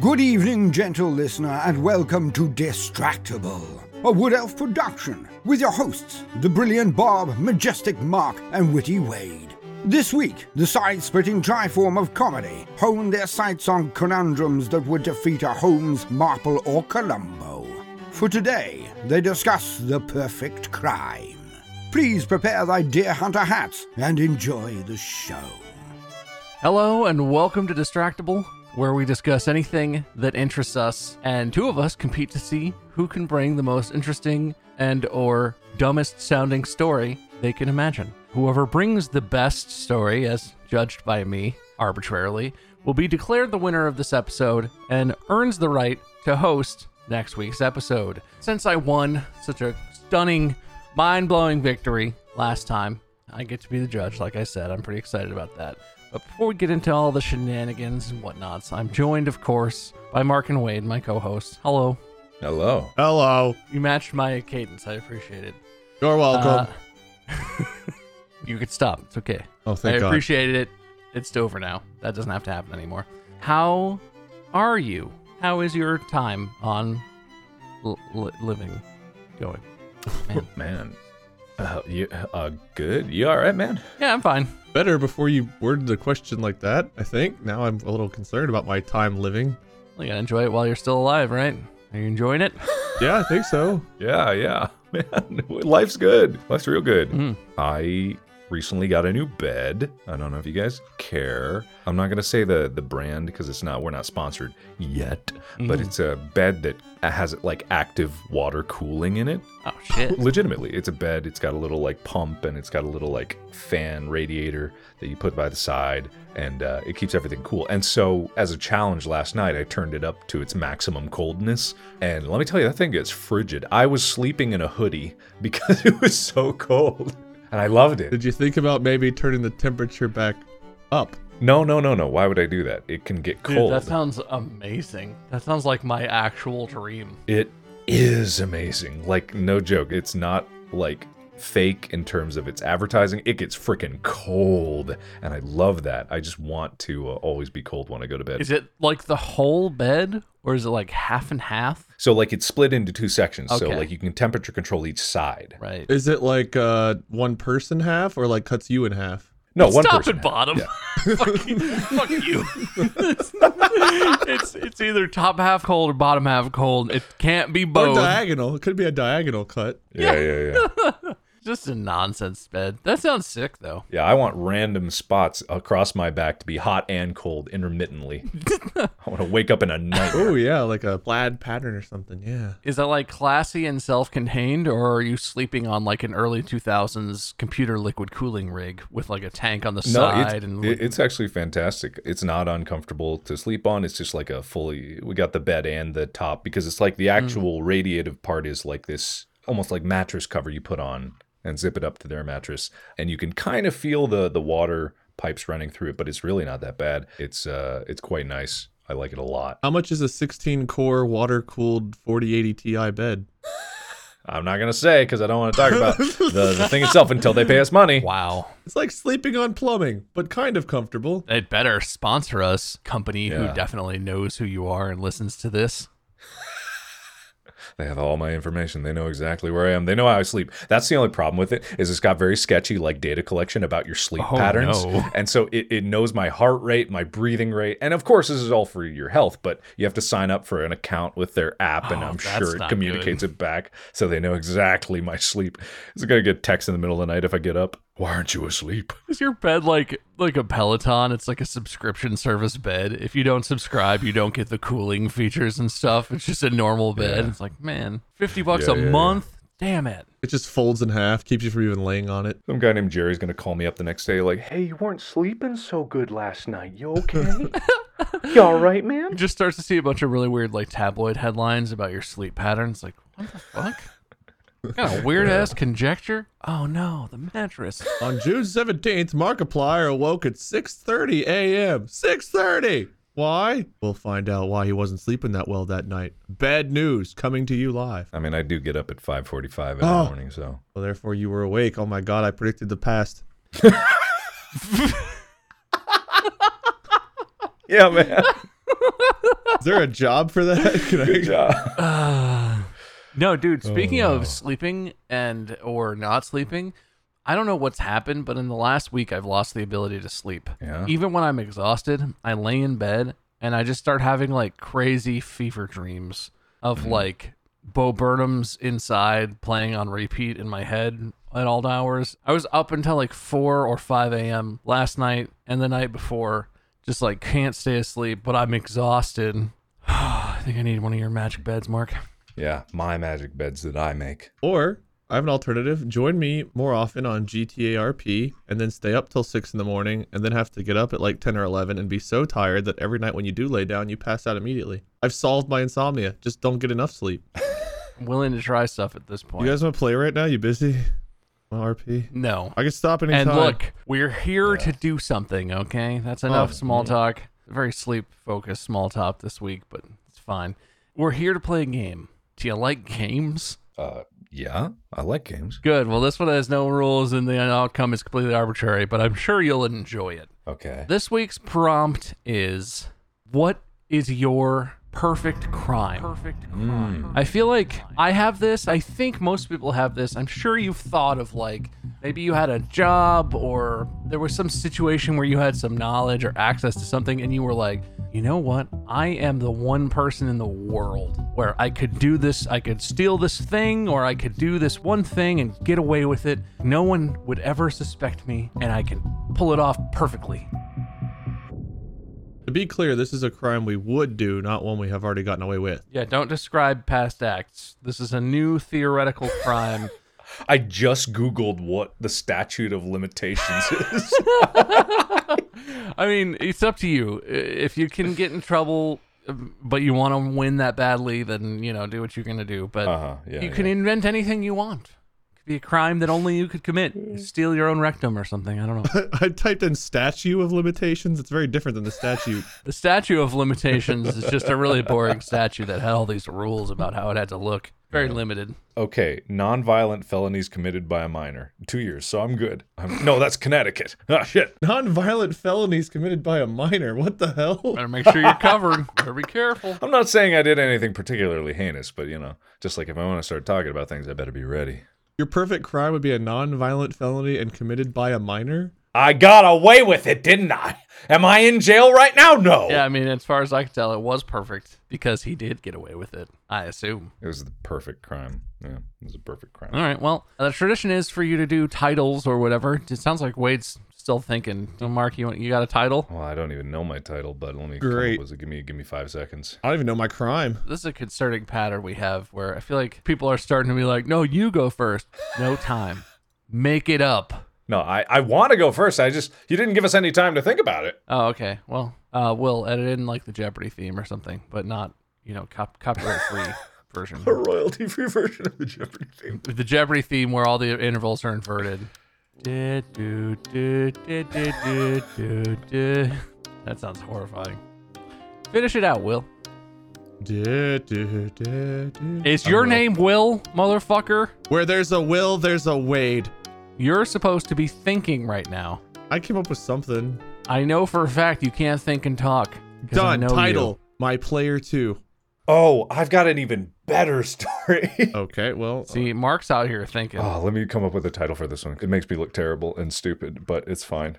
Good evening, gentle listener, and welcome to Distractible, a Wood Elf production, with your hosts, the brilliant Bob, majestic Mark, and witty Wade. This week, the side splitting triform of comedy honed their sights on conundrums that would defeat a Holmes, Marple, or Columbo. For today, they discuss the perfect crime. Please prepare thy deer hunter hats and enjoy the show. Hello and welcome to Distractible, where we discuss anything that interests us, and two of us compete to see who can bring the most interesting and or dumbest sounding story they can imagine. Whoever brings the best story, as judged by me arbitrarily, will be declared the winner of this episode and earns the right to host next week's episode. Since I won such a stunning, mind-blowing victory last time, I get to be the judge. Like I said, I'm pretty excited about that. But before we get into all the shenanigans and whatnots, I'm joined, of course, by Mark and Wade, my co-hosts. Hello. Hello. Hello. You matched my cadence. I appreciate it. You're welcome. Uh, you could stop. It's okay. oh, thank you. I God. appreciated it. It's over now. That doesn't have to happen anymore. How are you? How is your time on l- li- living going? Man. Man. Uh, you, uh, good. You all right, man? yeah, I'm fine. Better before you worded the question like that, I think. Now I'm a little concerned about my time living. You gotta enjoy it while you're still alive, right? Are you enjoying it? Yeah, I think so. Yeah, yeah. Man, life's good. Life's real good. Mm. I recently got a new bed. I don't know if you guys care. I'm not gonna say the the brand because it's not. We're not sponsored yet. But Mhm. it's a bed that has like active water cooling in it. Oh shit. Legitimately, it's a bed. It's got a little like pump and it's got a little like fan radiator that you put by the side, and uh, it keeps everything cool. And so, as a challenge last night, I turned it up to its maximum coldness, and let me tell you, that thing gets frigid. I was sleeping in a hoodie because it was so cold, and I loved it. Did you think about maybe turning the temperature back up? No, no, no, no. Why would I do that? It can get Dude, cold. that sounds amazing. That sounds like my actual dream. It is amazing. Like, no joke. It's not like fake in terms of its advertising. It gets freaking cold. And I love that. I just want to uh, always be cold when I go to bed. Is it like the whole bed, or is it like half and half? so, like, it's split into two sections. So, Okay. like, you can temperature control each side. Right. Is it like uh, one person half or like cuts you in half? No, one Stop person. it, bottom. Yeah. fuck, you, fuck you. it's it's either top half cold or bottom half cold. It can't be Or both. diagonal. It could be a diagonal cut. Yeah, yeah, yeah. Just a nonsense bed. That sounds sick though. Yeah, I want random spots across my back to be hot and cold intermittently. I want to wake up in a night. Oh, yeah, like a plaid pattern or something. Yeah. Is that like classy and self-contained, or are you sleeping on like an early 2000s computer liquid cooling rig with like a tank on the No, side? it's, and it- it's actually fantastic. It's not uncomfortable to sleep on. It's just like a fully. We got the bed and the top because it's like the Mm. actual radiative part is like this, almost like mattress cover you put on and zip it up to their mattress, and you can kind of feel the the water pipes running through it, but it's really not that bad. It's uh, it's quite nice. I like it a lot. How much is a 16 core water cooled 4080 Ti bed? I'm not gonna say because I don't want to talk about the, the thing itself until they pay us money. wow. It's like sleeping on plumbing, but kind of comfortable. They'd better sponsor us, company Yeah. who definitely knows who you are and listens to this. They have all my information. They know exactly where I am. They know how I sleep. That's the only problem with it is it's got very sketchy like data collection about your sleep Oh, patterns. no. And so it, it knows my heart rate, my breathing rate. And of course this is all for your health, but you have to sign up for an account with their app and Oh, I'm sure it communicates it back so they know exactly my sleep. Is it gonna get text in the middle of the night if I get up? Why aren't you asleep? Is your bed like like a Peloton? It's like a subscription service bed. If you don't subscribe, you don't get the cooling features and stuff. It's just a normal bed. Yeah. It's like, man, fifty bucks Yeah, a yeah, yeah. month. Damn it. It just folds in half, keeps you from even laying on it. Some guy named Jerry's gonna call me up the next day, like, "Hey, you weren't sleeping so good last night. You okay? you all right, man?" just starts to see a bunch of really weird like tabloid headlines about your sleep patterns. Like, what the fuck? Got a weird ass conjecture. Oh no, the mattress. On June 17th, Markiplier awoke at 6:30 a.m. 6:30. Why? We'll find out why he wasn't sleeping that well that night. Bad news coming to you live. I mean, I do get up at 5:45 in the Oh. morning, so Well, therefore you were awake. Oh my god, I predicted the past. yeah, man. Is there a job for that? Can I- Good job. No, dude. Speaking Oh, of sleeping and or not sleeping, I don't know what's happened, but in the last week, I've lost the ability to sleep. Yeah? Even when I'm exhausted, I lay in bed and I just start having like crazy fever dreams of Mm-hmm. like Bo Burnham's inside playing on repeat in my head at all hours. I was up until like four or five a.m. last night and the night before, just like can't stay asleep, but I'm exhausted. I think I need one of your magic beds, Mark. Yeah, my magic beds that I make. Or I have an alternative. Join me more often on GTA RP and then stay up till 6 in the morning and then have to get up at like 10 or 11 and be so tired that every night when you do lay down, you pass out immediately. I've solved my insomnia. Just don't get enough sleep. I'm willing to try stuff at this point. You guys want to play right now? You busy? RP? no. I can stop anytime. And look, we're here to do something, okay? That's oh, enough small talk. Very sleep focused small talk this week, but it's fine. We're here to play a game. Do you like games? Uh, yeah, I like games. Good. Well, this one has no rules and the outcome is completely arbitrary, but I'm sure you'll enjoy it. Okay. This week's prompt is What is your perfect crime? Perfect mm. crime. I feel like I have this. I think most people have this. I'm sure you've thought of like maybe you had a job or there was some situation where you had some knowledge or access to something and you were like, you know what? I am the one person in the world where I could do this. I could steal this thing or I could do this one thing and get away with it. No one would ever suspect me and I can pull it off perfectly. To be clear, this is a crime we would do, not one we have already gotten away with. Yeah, don't describe past acts. This is a new theoretical crime. I just Googled what the statute of limitations is. I mean, it's up to you. If you can get in trouble, um, but you want to win that badly, then you know do what you're gonna do. But Uh-huh, yeah, you can invent anything you want. It could be a crime that only you could commit. Steal your own rectum or something. I don't know. I typed in statue of limitations. It's very different than the statute. the statute of limitations is just a really boring statute that had all these rules about how it had to look. Very limited. okay, non-violent felonies committed by a minor. Two years, so I'm good. I'm, no, that's Connecticut. Ah, shit. Non-violent felonies committed by a minor. What the hell? Better make sure you're covered. Better be careful. I'm not saying I did anything particularly heinous, but you know, just like if I want to start talking about things, I better be ready. Your perfect crime would be a non-violent felony and committed by a minor. I got away with it, didn't I? Am I in jail right now? No. Yeah, I mean, as far as I can tell, it was perfect because he did get away with it. I assume. It was the perfect crime. Yeah, it was a perfect crime. All right. Well, the tradition is for you to do titles or whatever. It sounds like Wade's still thinking. So, Mark, you want, you got a title? Well, I don't even know my title, but let me. Great. with it. Give me, give me five seconds. I don't even know my crime. This is a concerning pattern we have where I feel like people are starting to be like, "No, you go first. No time. Make it up." No, I, I want to go first. I just you didn't give us any time to think about it. Oh, okay. Well, uh, we'll edit in like the Jeopardy theme or something, but not you know cop- copyright free version. A royalty free version of the Jeopardy theme. The Jeopardy theme where all the intervals are inverted. That sounds horrifying. Finish it out, Will. Is your name Will, motherfucker? Where there's a will, there's a Wade. You're supposed to be thinking right now. I came up with something. I know for a fact you can't think and talk. Done. know Title. My player two. Oh, I've got an even better story. Okay, well. See, Mark's out here thinking. oh, let me come up with a title for this one. It makes me look terrible and stupid, but it's fine.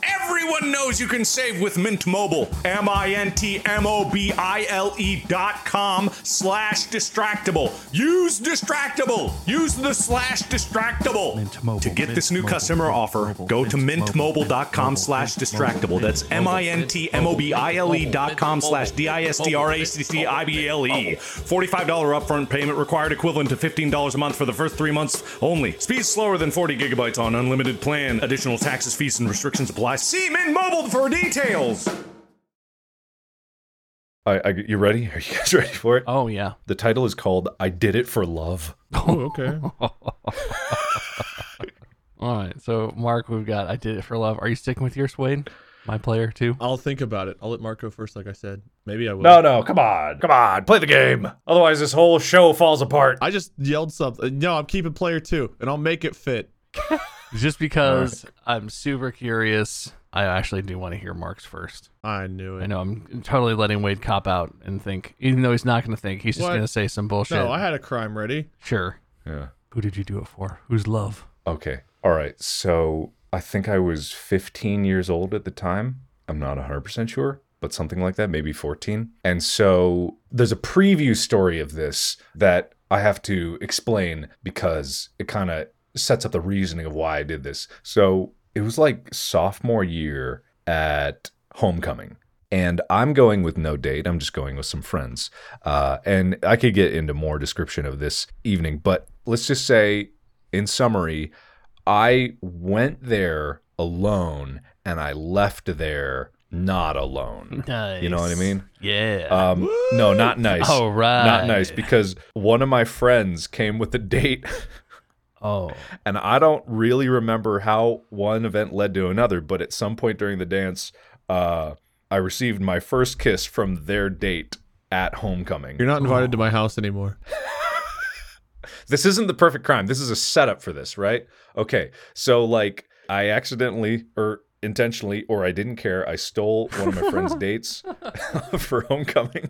Everyone knows you can save with Mint Mobile. M I N T M O B I L E dot com slash distractible. Use distractible. Use the slash distractible. Mint Mobile, to get Mint this new Mobile, customer offer, Mobile, go to Mint Mobile, mintmobile.com slash Mobile, distractible. That's M I N T M O B I L E dot com slash D I S T R A C C I B L E. $45 upfront payment required equivalent to $15 a month for the first three months only. Speed slower than 40 gigabytes on unlimited plan. Additional taxes, fees, and restrictions apply. See Mint Mobile for details. I, I, you ready? Are you guys ready for it? Oh yeah. The title is called "I Did It for Love." Oh, okay. All right. So Mark, we've got I did it for love. Are you sticking with your Wade? My player too. I'll think about it. I'll let Mark go first, like I said. Maybe I will. No, no, come on, come on, play the game. Otherwise, this whole show falls apart. I just yelled something. No, I'm keeping player two, and I'll make it fit. Just because I'm super curious. I actually do want to hear Mark's first. I knew it. I know I'm totally letting Wade cop out and think, even though he's not going to think, he's just What? going to say some bullshit. No, I had a crime ready. sure. Yeah. Who did you do it for? Who's love? Okay. All right. So I think I was 15 years old at the time. I'm not 100% sure, but something like that, maybe 14. And so there's a preview story of this that I have to explain because it kind of sets up the reasoning of why I did this. So it was like sophomore year at homecoming. And I'm going with no date. I'm just going with some friends. Uh, and I could get into more description of this evening, but let's just say, in summary, I went there alone and I left there not alone. Nice. You know what I mean? Yeah. Um, no, not nice. All right. Not nice because one of my friends came with a date. Oh. And I don't really remember how one event led to another, but at some point during the dance, uh, I received my first kiss from their date at homecoming. You're not invited to my house anymore. This isn't the perfect crime. This is a setup for this, right? Okay. So like I accidentally or intentionally or I didn't care, I stole one of my friend's dates for homecoming.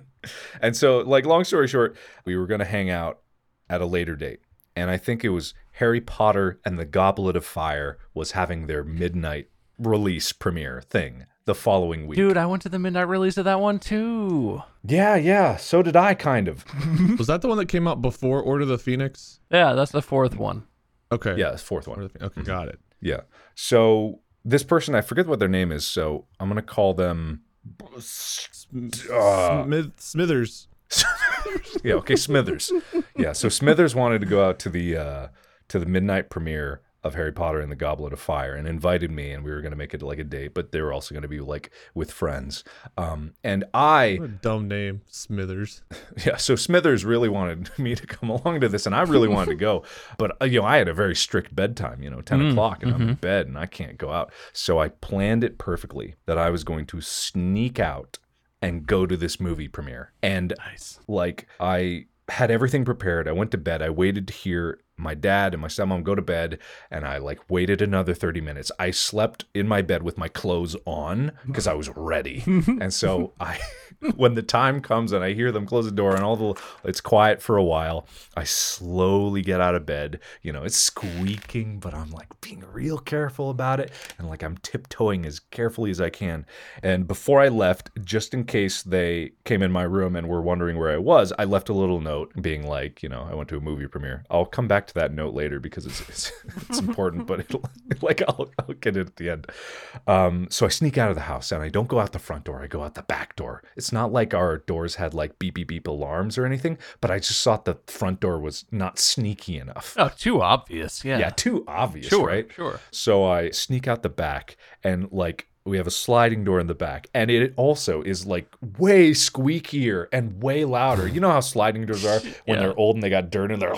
And so like long story short, we were going to hang out at a later date. And I think it was Harry Potter and the Goblet of Fire was having their midnight release premiere thing the following week. Dude, I went to the midnight release of that one too. Yeah, yeah, so did I kind of. Was that the one that came out before Order of the Phoenix? Yeah, that's the fourth one. Okay. Yeah, it's fourth one. Order of the Okay, got it. Yeah. So this person, I forget what their name is. So I'm gonna call them. Uh, Smith- Smithers. yeah. Okay. Smithers. Yeah. So Smithers wanted to go out to the uh, to the midnight premiere of Harry Potter and the Goblet of Fire and invited me, and we were gonna make it like a date, but they were also gonna be like with friends. Um, and I What a dumb name, Smithers. yeah so smithers really wanted me to come along to this and i really wanted to go but uh, you know i had a very strict bedtime you know 10 o'clock and i'm in bed and i can't go out so i planned it perfectly that i was going to sneak out and go to this movie premiere. And Nice. like i had everything prepared. I went to bed. I waited to hear my dad and my stepmom go to bed and i like waited another 30 minutes. I slept in my bed with my clothes on because i was ready. And so i when the time comes and i hear them close the door and all the it's quiet for a while i slowly get out of bed. You know it's squeaking but i'm like being real careful about it and like i'm tiptoeing as carefully as i can. And before i left just in case they came in my room and were wondering where i was i left a little note being like you know i went to a movie premiere. I'll come back to that note later because it's it's, it's important but it'll, like I'll, I'll get it at the end. Um, so i sneak out of the house and i don't go out the front door. I go out the back door. It's not like our doors had like beep beep beep alarms or anything but i just thought the front door was not sneaky enough Oh, too obvious. Yeah. yeah, too obvious, Sure, right? sure. So I sneak out the back and like we have a sliding door in the back and it also is like way squeakier and way louder. You know how sliding doors are when Yeah. they're old and they got dirt in there.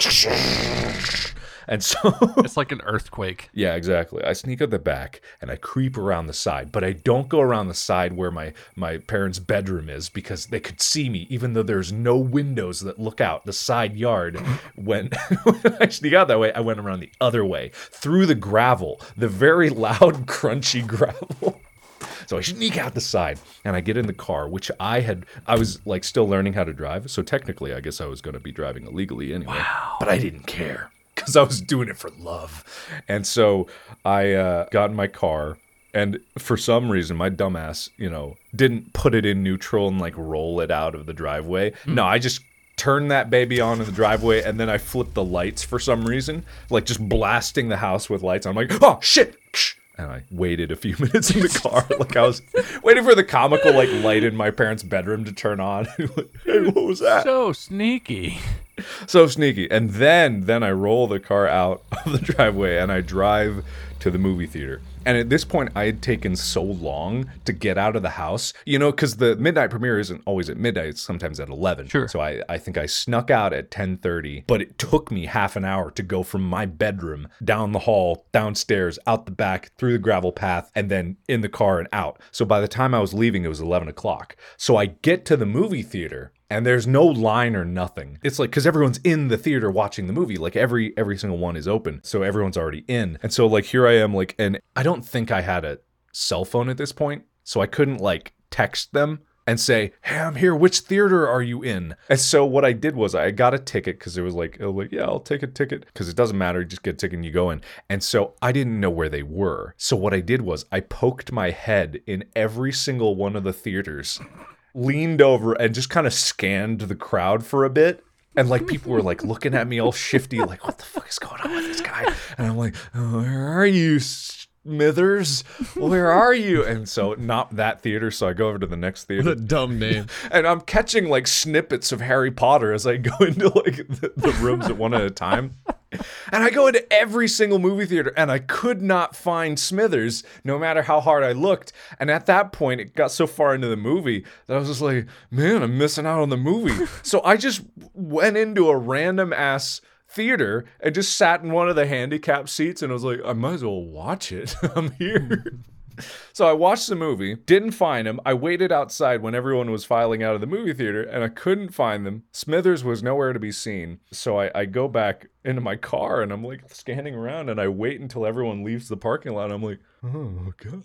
And so It's like an earthquake. Yeah, exactly. I sneak out the back and I creep around the side, but I don't go around the side where my my parents' bedroom is because they could see me, even though there's no windows that look out the side yard. When, when I sneak out that way, I went around the other way through the gravel, the very loud, crunchy gravel. So I sneak out the side and I get in the car, which I had, I was like still learning how to drive. So technically, I guess I was going to be driving illegally anyway. Wow. But I didn't care because I was doing it for love. And so I uh, got in my car. And for some reason, my dumbass, you know, didn't put it in neutral and like roll it out of the driveway. No, I just turned that baby on in the driveway and then I flipped the lights for some reason, like just blasting the house with lights. I'm like, oh shit. And I waited a few minutes in the car, like I was waiting for the comical like light in my parents' bedroom to turn on. hey, what was that? So sneaky. So sneaky and then then i roll the car out of the driveway and i drive to the movie theater And at this point, I had taken so long to get out of the house, you know, because the midnight premiere isn't always at midnight; it's sometimes at eleven. Sure. So I, I think I snuck out at ten thirty, but it took me half an hour to go from my bedroom down the hall, downstairs, out the back, through the gravel path, and then in the car and out. So by the time I was leaving, it was eleven o'clock. So I get to the movie theater and there's no line or nothing. It's like because everyone's in the theater watching the movie, like every every single one is open, so everyone's already in. And so like here I am, like, and I don't think I had a cell phone at this point, so I couldn't like text them and say, "Hey, I'm here. Which theater are you in?" And so what I did was I got a ticket because it was like, it was like, yeah, I'll take a ticket because it doesn't matter. You just get a ticket and you go in. And so I didn't know where they were. So what I did was I poked my head in every single one of the theaters leaned over and just kind of scanned the crowd for a bit. And like people were like looking at me all shifty, like, what the fuck is going on with this guy? And I'm like, oh, where are you, Smithers? Where are you? And so not that theater. So I go over to the next What a theater dumb name. and I'm catching like snippets of Harry Potter as I go into like the, the rooms at one at a time. And I go into every single movie theater and I could not find Smithers no matter how hard I looked. And at that point, it got so far into the movie that I was just like, man, I'm missing out on the movie. so I just went into a random ass theater and just sat in one of the handicap seats and I was like, I might as well watch it. I'm here. Mm-hmm. So I watched the movie, didn't find him. I waited outside when everyone was filing out of the movie theater and I couldn't find them. Smithers was nowhere to be seen. So I, I go back into my car and I'm like scanning around and I wait until everyone leaves the parking lot. I'm like, oh God,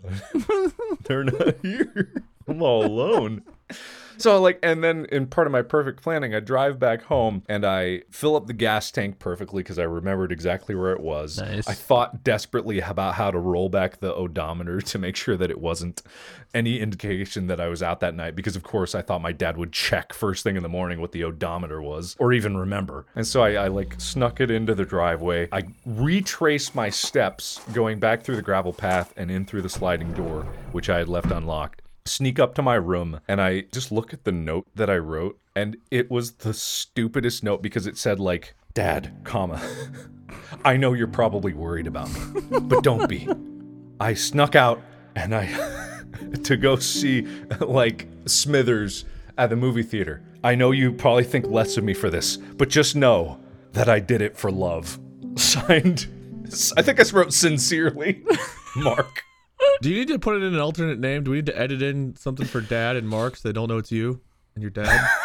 they're not here. I'm all alone. So like, and then in part of my perfect planning, I drive back home and I fill up the gas tank perfectly because I remembered exactly where it was. Nice. I thought desperately about how to roll back the odometer to make sure that it wasn't any indication that I was out that night because of course I thought my dad would check first thing in the morning what the odometer was or even remember. And so I, I like snuck it into the driveway. I retraced my steps going back through the gravel path and in through the sliding door, which I had left unlocked sneak up to my room and I just look at the note that I wrote and it was the stupidest note because it said like dad, comma. I know you're probably worried about me, but don't be. I snuck out and I to go see like Smithers at the movie theater. I know you probably think less of me for this, but just know that I did it for love. Signed I think I wrote sincerely, Mark. Do you need to put it in an alternate name? Do we need to edit in something for dad and Mark so they don't know it's you and your dad?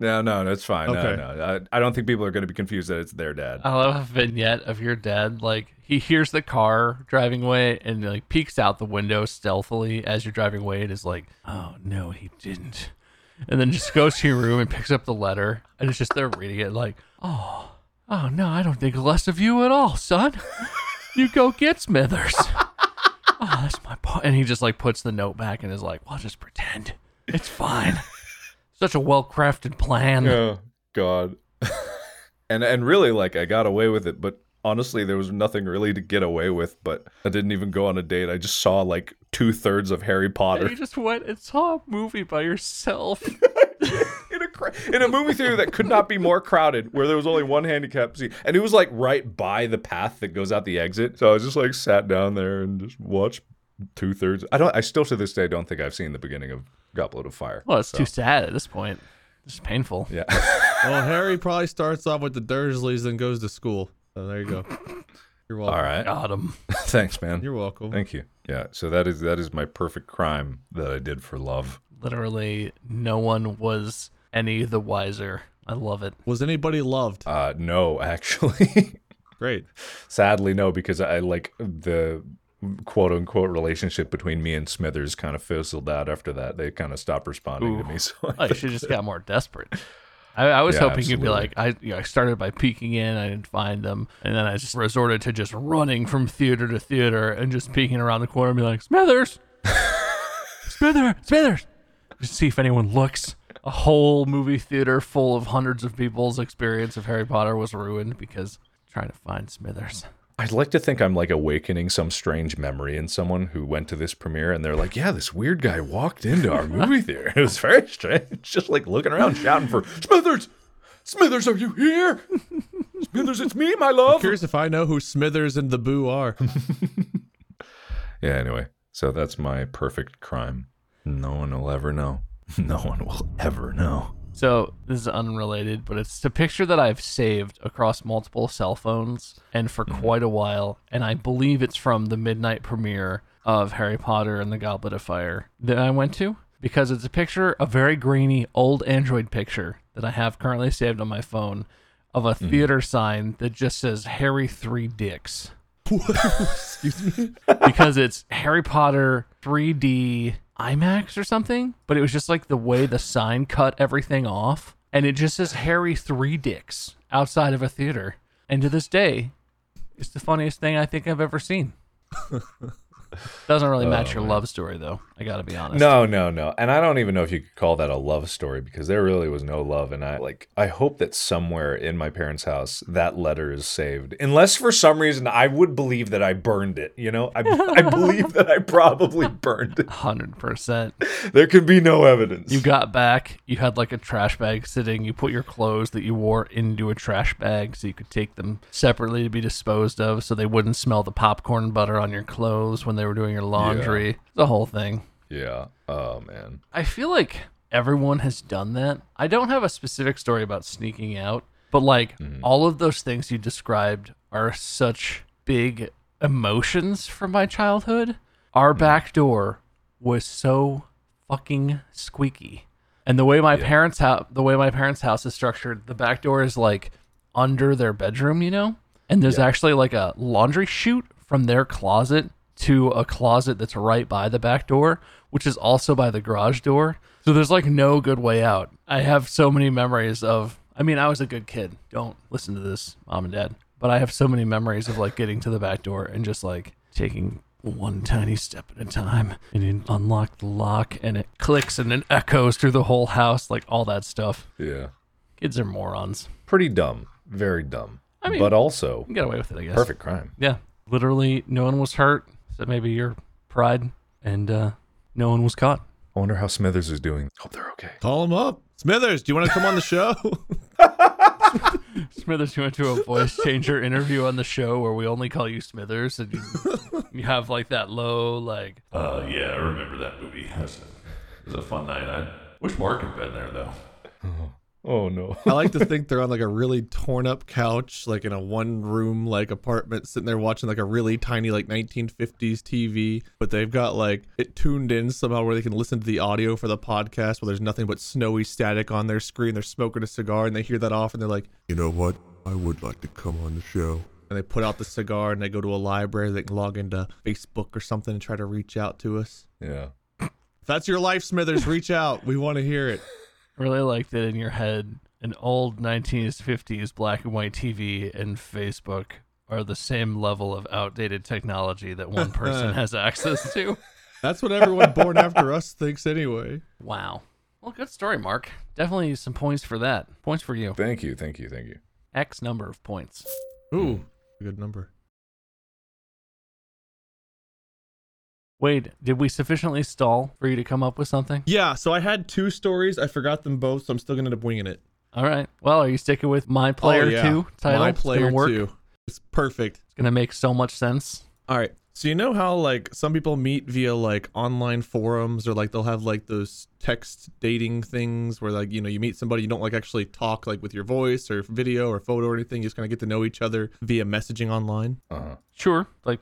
No, no, that's fine. Okay. No, no. I, I don't think people are going to be confused that it's their dad. I love a vignette of your dad. Like he hears the car driving away and like peeks out the window stealthily as you're driving away and is like, "Oh no, he didn't." And then just goes to your room and picks up the letter and it's just there reading it like, "Oh, oh no, I don't think less of you at all, son. You go get Smithers." oh, that's my point. And he just like puts the note back and is like, "Well, just pretend it's fine." Such a well crafted plan. Oh God. and and really, like, I got away with it, but honestly, there was nothing really to get away with. But I didn't even go on a date. I just saw like two thirds of Harry Potter You just went and saw a movie by yourself. in a cra- in a movie theater that could not be more crowded, where there was only one handicap seat, and it was like right by the path that goes out the exit. So I was just like sat down there and just watched two thirds. I don't. I still to this day don't think I've seen the beginning of Goblet of Fire. Well, it's too sad at this point. It's painful. Yeah. well, Harry probably starts off with the Dursleys and goes to school. So there you go. You're welcome. All right. Got him. Thanks, man. You're welcome. Thank you. Yeah. So that is that is my perfect crime that I did for love. Literally, no one was any the wiser. I love it. Was anybody loved? Uh, no, actually. Great. Sadly, no, because I like the quote unquote relationship between me and Smithers kind of fizzled out after that. They kind of stopped responding to me. So I Oh, you should just got more desperate. I, I was Yeah, hoping you'd be like, I, you know, I started by peeking in, I didn't find them, and then I just resorted to just running from theater to theater and just peeking around the corner and be like, Smithers, Smithers, Smithers, just see if anyone looks. A whole movie theater full of hundreds of people's experience of Harry Potter was ruined because trying to find Smithers. I'd like to think I'm like awakening some strange memory in someone who went to this premiere and they're like, yeah, this weird guy walked into our movie theater. It was very strange. Just like looking around shouting for Smithers. Smithers, are you here? Smithers, it's me, my love. Curious if I know who Smithers and the Boo are. Yeah, anyway. So that's my perfect crime. No one will ever know. No one will ever know. So this is unrelated, but it's a picture that I've saved across multiple cell phones and for mm-hmm. quite a while, and I believe it's from the midnight premiere of Harry Potter and the Goblet of Fire that I went to because it's a picture, a very grainy old Android picture that I have currently saved on my phone of a mm-hmm. theater sign that just says Harry Three Dicks Excuse me. because it's Harry Potter 3D IMAX or something, but it was just like the way the sign cut everything off, and it just says Harry Three Dicks outside of a theater. And to this day, it's the funniest thing I think I've ever seen. Doesn't really match oh, your love story though. I gotta be honest. No, no, no. And I don't even know if you could call that a love story because there really was no love. And I like, I hope that somewhere in my parents' house that letter is saved. Unless for some reason I would believe that I burned it. You know, I, I believe that I probably burned it. Hundred percent. There could be no evidence. You got back. You had like a trash bag sitting. You put your clothes that you wore into a trash bag so you could take them separately to be disposed of, so they wouldn't smell the popcorn butter on your clothes when they were doing your laundry. The whole thing. yeah. Oh man. I feel like everyone has done that. I don't have a specific story about sneaking out, but like mm-hmm. all of those things you described are such big emotions from my childhood. Our mm. back door was so fucking squeaky. And the way my parents' house, the way my parents' house is structured, the back door is like under their bedroom, you know? And there's actually like a laundry chute from their closet to a closet that's right by the back door, which is also by the garage door. So there's like no good way out. I have so many memories of I mean, I was a good kid. Don't listen to this, mom and dad. But I have so many memories of like getting to the back door and just like taking one tiny step at a time and you unlock the lock and it clicks and it echoes through the whole house, like all that stuff. Yeah. Kids are morons. Pretty dumb. Very dumb. I mean- but also You get away with it, I guess. perfect crime. Yeah. Literally, no one was hurt. So maybe your pride, and uh, no one was caught. I wonder how Smithers is doing. Hope they're okay. Call him up. Smithers, do you want to come on the show? Smithers, you went to a voice changer interview on the show where we only call you Smithers, and you, you have like that low, like, Uh, yeah, I remember that movie. It was, it was a fun night. I wish Mark had been there, though. Oh no. I like to think they're on like a really torn up couch, like in a one room like apartment, sitting there watching like a really tiny like 1950s TV. But they've got like it tuned in somehow where they can listen to the audio for the podcast. Where there's nothing but snowy static on their screen. They're smoking a cigar and they hear that off and they're like, You know what? I would like to come on the show. and they put out the cigar and they go to a library. They can log into Facebook or something and try to reach out to us. yeah. If that's your life, Smithers, reach out. We want to hear it. Really like that in your head. An old 1950s black and white TV and Facebook are the same level of outdated technology that one person has access to. That's what everyone born after us thinks anyway. Wow. Well, good story, Mark. Definitely some points for that. Points for you. Thank you. Thank you. Thank you. X number of points. Ooh, good number. Wade, did we sufficiently stall for you to come up with something? Yeah, so I had two stories. I forgot them both, so I'm still gonna end up winging it. All right. Well, are you sticking with My Player oh, yeah. 2 title? My player gonna two. It's perfect. It's going to make so much sense. All right. So you know how like some people meet via like online forums or like they'll have like those text dating things where like you know you meet somebody you don't like actually talk like with your voice or video or photo or anything. You just kind of get to know each other via messaging online. Uh huh. Sure. Like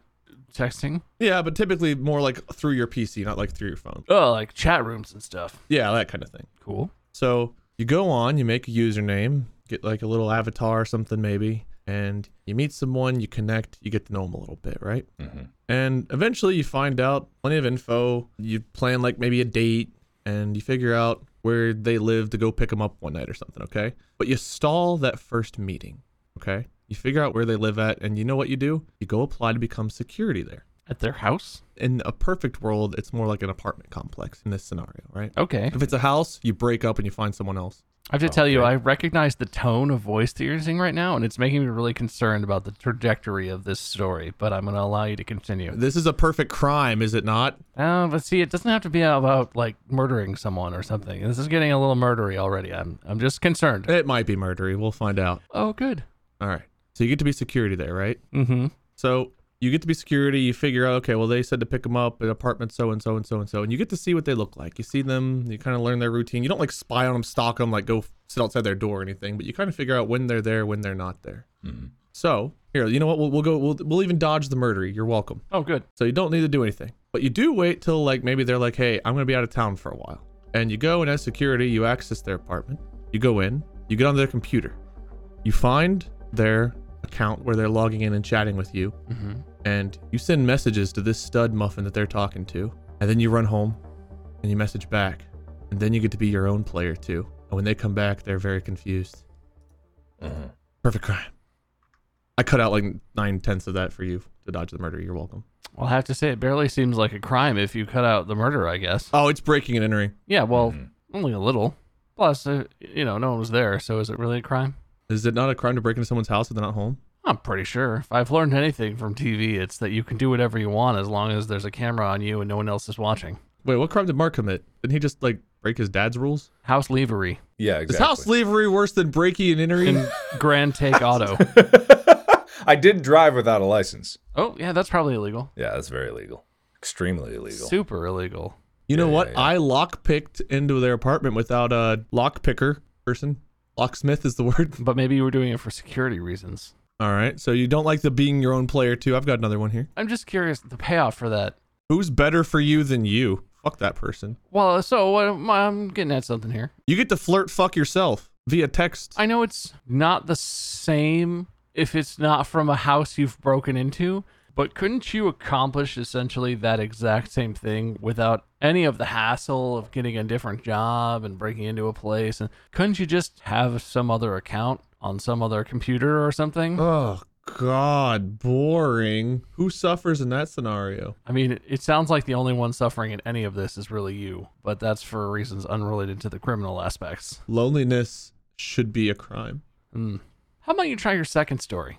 texting. Yeah, but typically more like through your PC, not like through your phone. Oh, like chat rooms and stuff. Yeah, that kind of thing. Cool. So you go on, you make a username, get like a little avatar or something maybe, and you meet someone, you connect, you get to know them a little bit, right? hmm And eventually you find out plenty of info. You plan like maybe a date and you figure out where they live to go pick them up one night or something, okay? But you stall that first meeting, okay? You figure out where they live at and you know what you do? You go apply to become security there. At their house? In a perfect world, it's more like an apartment complex in this scenario, right? Okay. If it's a house, you break up and you find someone else. I have to tell you, Okay. I recognize the tone of voice that you're using right now, and it's making me really concerned about the trajectory of this story. But I'm going to allow you to continue. This is a perfect crime, is it not? Uh, but see, it doesn't have to be about like murdering someone or something. This is getting a little murdery already. I'm, I'm just concerned. It might be murdery. We'll find out. Oh, good. All right. So you get to be security there, right? Mm-hmm. So You get to be security. You figure out, okay, well, they said to pick them up at apartment so and so and so and so, and you get to see what they look like. You see them. You kind of learn their routine. You don't like spy on them, stalk them, like go sit outside their door or anything, but you kind of figure out when they're there, when they're not there. So here, you know what? We'll, we'll go. We'll, we'll even dodge the murdery. You're welcome. Oh, good. So you don't need to do anything. But you do wait till like maybe they're like, hey, I'm gonna be out of town for a while. And you go and as security, you access their apartment. You go in, you get on their computer. You find their account where they're logging in and chatting with you. Mm-hmm. And you send messages to this stud muffin that they're talking to. And then you run home and you message back. And then you get to be your own player too. And when they come back, they're very confused. Mm-hmm. Perfect crime. I cut out like nine tenths of that for you to dodge the murder. You're welcome. Well, I have to say, it barely seems like a crime if you cut out the murder, I guess. Oh, it's breaking and entering. Yeah, well, mm-hmm. only a little. Plus, uh, you know, no one was there, so is it really a crime? Is it not a crime to break into someone's house if they're not home? I'm pretty sure. If I've learned anything from TV, it's that you can do whatever you want as long as there's a camera on you and no one else is watching. Wait, what crime did Mark commit? Didn't he just like break his dad's rules? House levery Yeah, exactly. Is house slavery worse than breaking and entering? in Grand Take Auto. I did drive without a license. Oh, yeah, that's probably illegal. Yeah, that's very illegal. Extremely illegal. Super illegal. you know Yeah, what? yeah, yeah. I lockpicked into their apartment without a lockpicker person. Locksmith is the word. But maybe you were doing it for security reasons. All right. So you don't like the being your own player too. I've got another one here. I'm just curious the payoff for that. Who's better for you than you? Fuck that person. Well, so what, I'm getting at something here. You get to flirt fuck yourself via text. I know it's not the same if it's not from a house you've broken into, but couldn't you accomplish essentially that exact same thing without any of the hassle of getting a different job and breaking into a place? And couldn't you just have some other account on some other computer or something? Oh God, boring. Who suffers in that scenario? I mean, it, it sounds like the only one suffering in any of this is really you, but that's for reasons unrelated to the criminal aspects. Loneliness should be a crime. Hmm. How about you try your second story?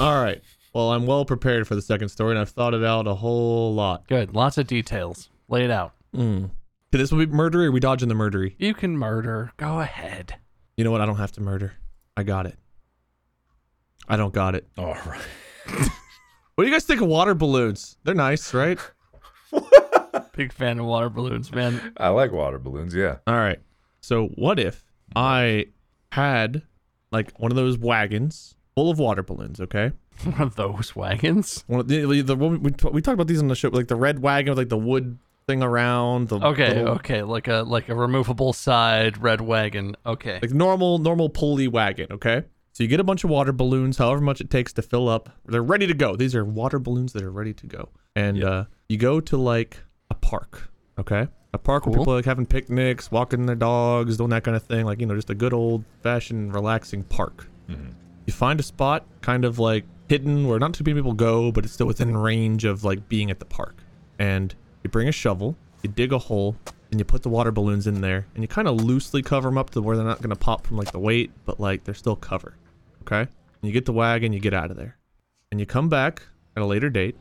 All right. Well, I'm well prepared for the second story, and I've thought it out a whole lot. Good. Lots of details. Lay it out. Mm. Okay, this will be murdery. Or are we dodging the murdery? You can murder. Go ahead. You know what? I don't have to murder. I got it. I don't got it. All right. What do you guys think of water balloons? They're nice, right? Big fan of water balloons, man. I like water balloons. Yeah. All right. So what if I had like one of those wagons full of water balloons? Okay. One of those wagons. One of the, the one we, we talked about these on the show, like the red wagon with like the wood thing around. The Okay, little- okay, like a like a removable side red wagon. Okay. like normal normal pulley wagon okay so you get a bunch of water balloons however much it takes to fill up they're ready to go these are water balloons that are ready to go and uh you go to like a park okay a park where people are like having picnics walking their dogs doing that kind of thing like you know just a good old fashioned relaxing park you find a spot kind of like hidden where not too many people go but it's still within range of like being at the park. And you bring a shovel you dig a hole and you put the water balloons in there and you kind of loosely cover them up to where they're not going to pop from like the weight but like they're still covered okay? And you get the wagon you get out of there. And you come back at a later date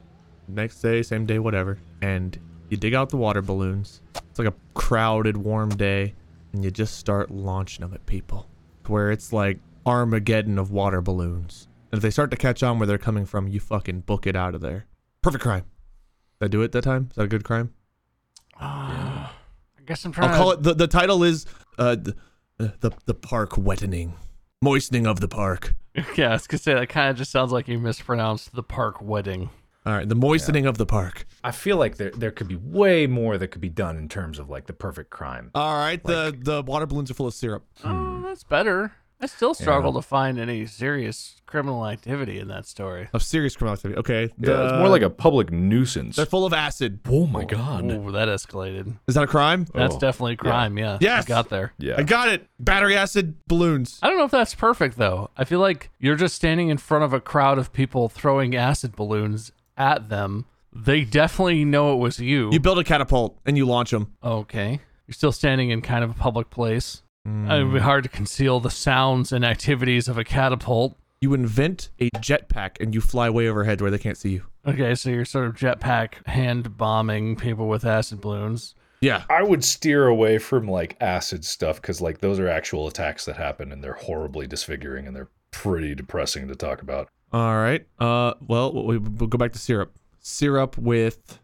next day same day whatever and you dig out the water balloons. It's like a crowded warm day and you just start launching them at people where it's like armageddon of water balloons and if they start to catch on where they're coming from you fucking book it out of there perfect crime did i do it that time is that a good crime ah, I guess I'm trying. I'll call it the, the title is uh the, uh, the the park wettening. Moistening of the park. Yeah, I was gonna say that kind of just sounds like you mispronounced the park wedding. All right, the moistening of the park. I feel like there there could be way more that could be done in terms of like the perfect crime. All right, the the water balloons are full of syrup. Oh, that's better. I still struggle to find any serious criminal activity in that story. Of serious criminal activity. Okay. Yeah, it's more uh, like a public nuisance. they're full of acid. oh my god. Ooh, that escalated. Is that a crime? That's Oh, definitely a crime. Yeah. Yes! I got there. Yeah. I got it. Battery acid balloons. I don't know if that's perfect though. I feel like you're just standing in front of a crowd of people throwing acid balloons at them. They definitely know it was you. You build a catapult and you launch them. okay. You're still standing in kind of a public place. Hmm. It would be hard to conceal the sounds and activities of a catapult. You invent a jetpack and you fly way overhead where they can't see you. Okay, so you're sort of jetpack hand bombing people with acid balloons. Yeah. I would steer away from like acid stuff because like those are actual attacks that happen and they're horribly disfiguring and they're pretty depressing to talk about. All right. Uh, well, we'll go back to syrup. Syrup with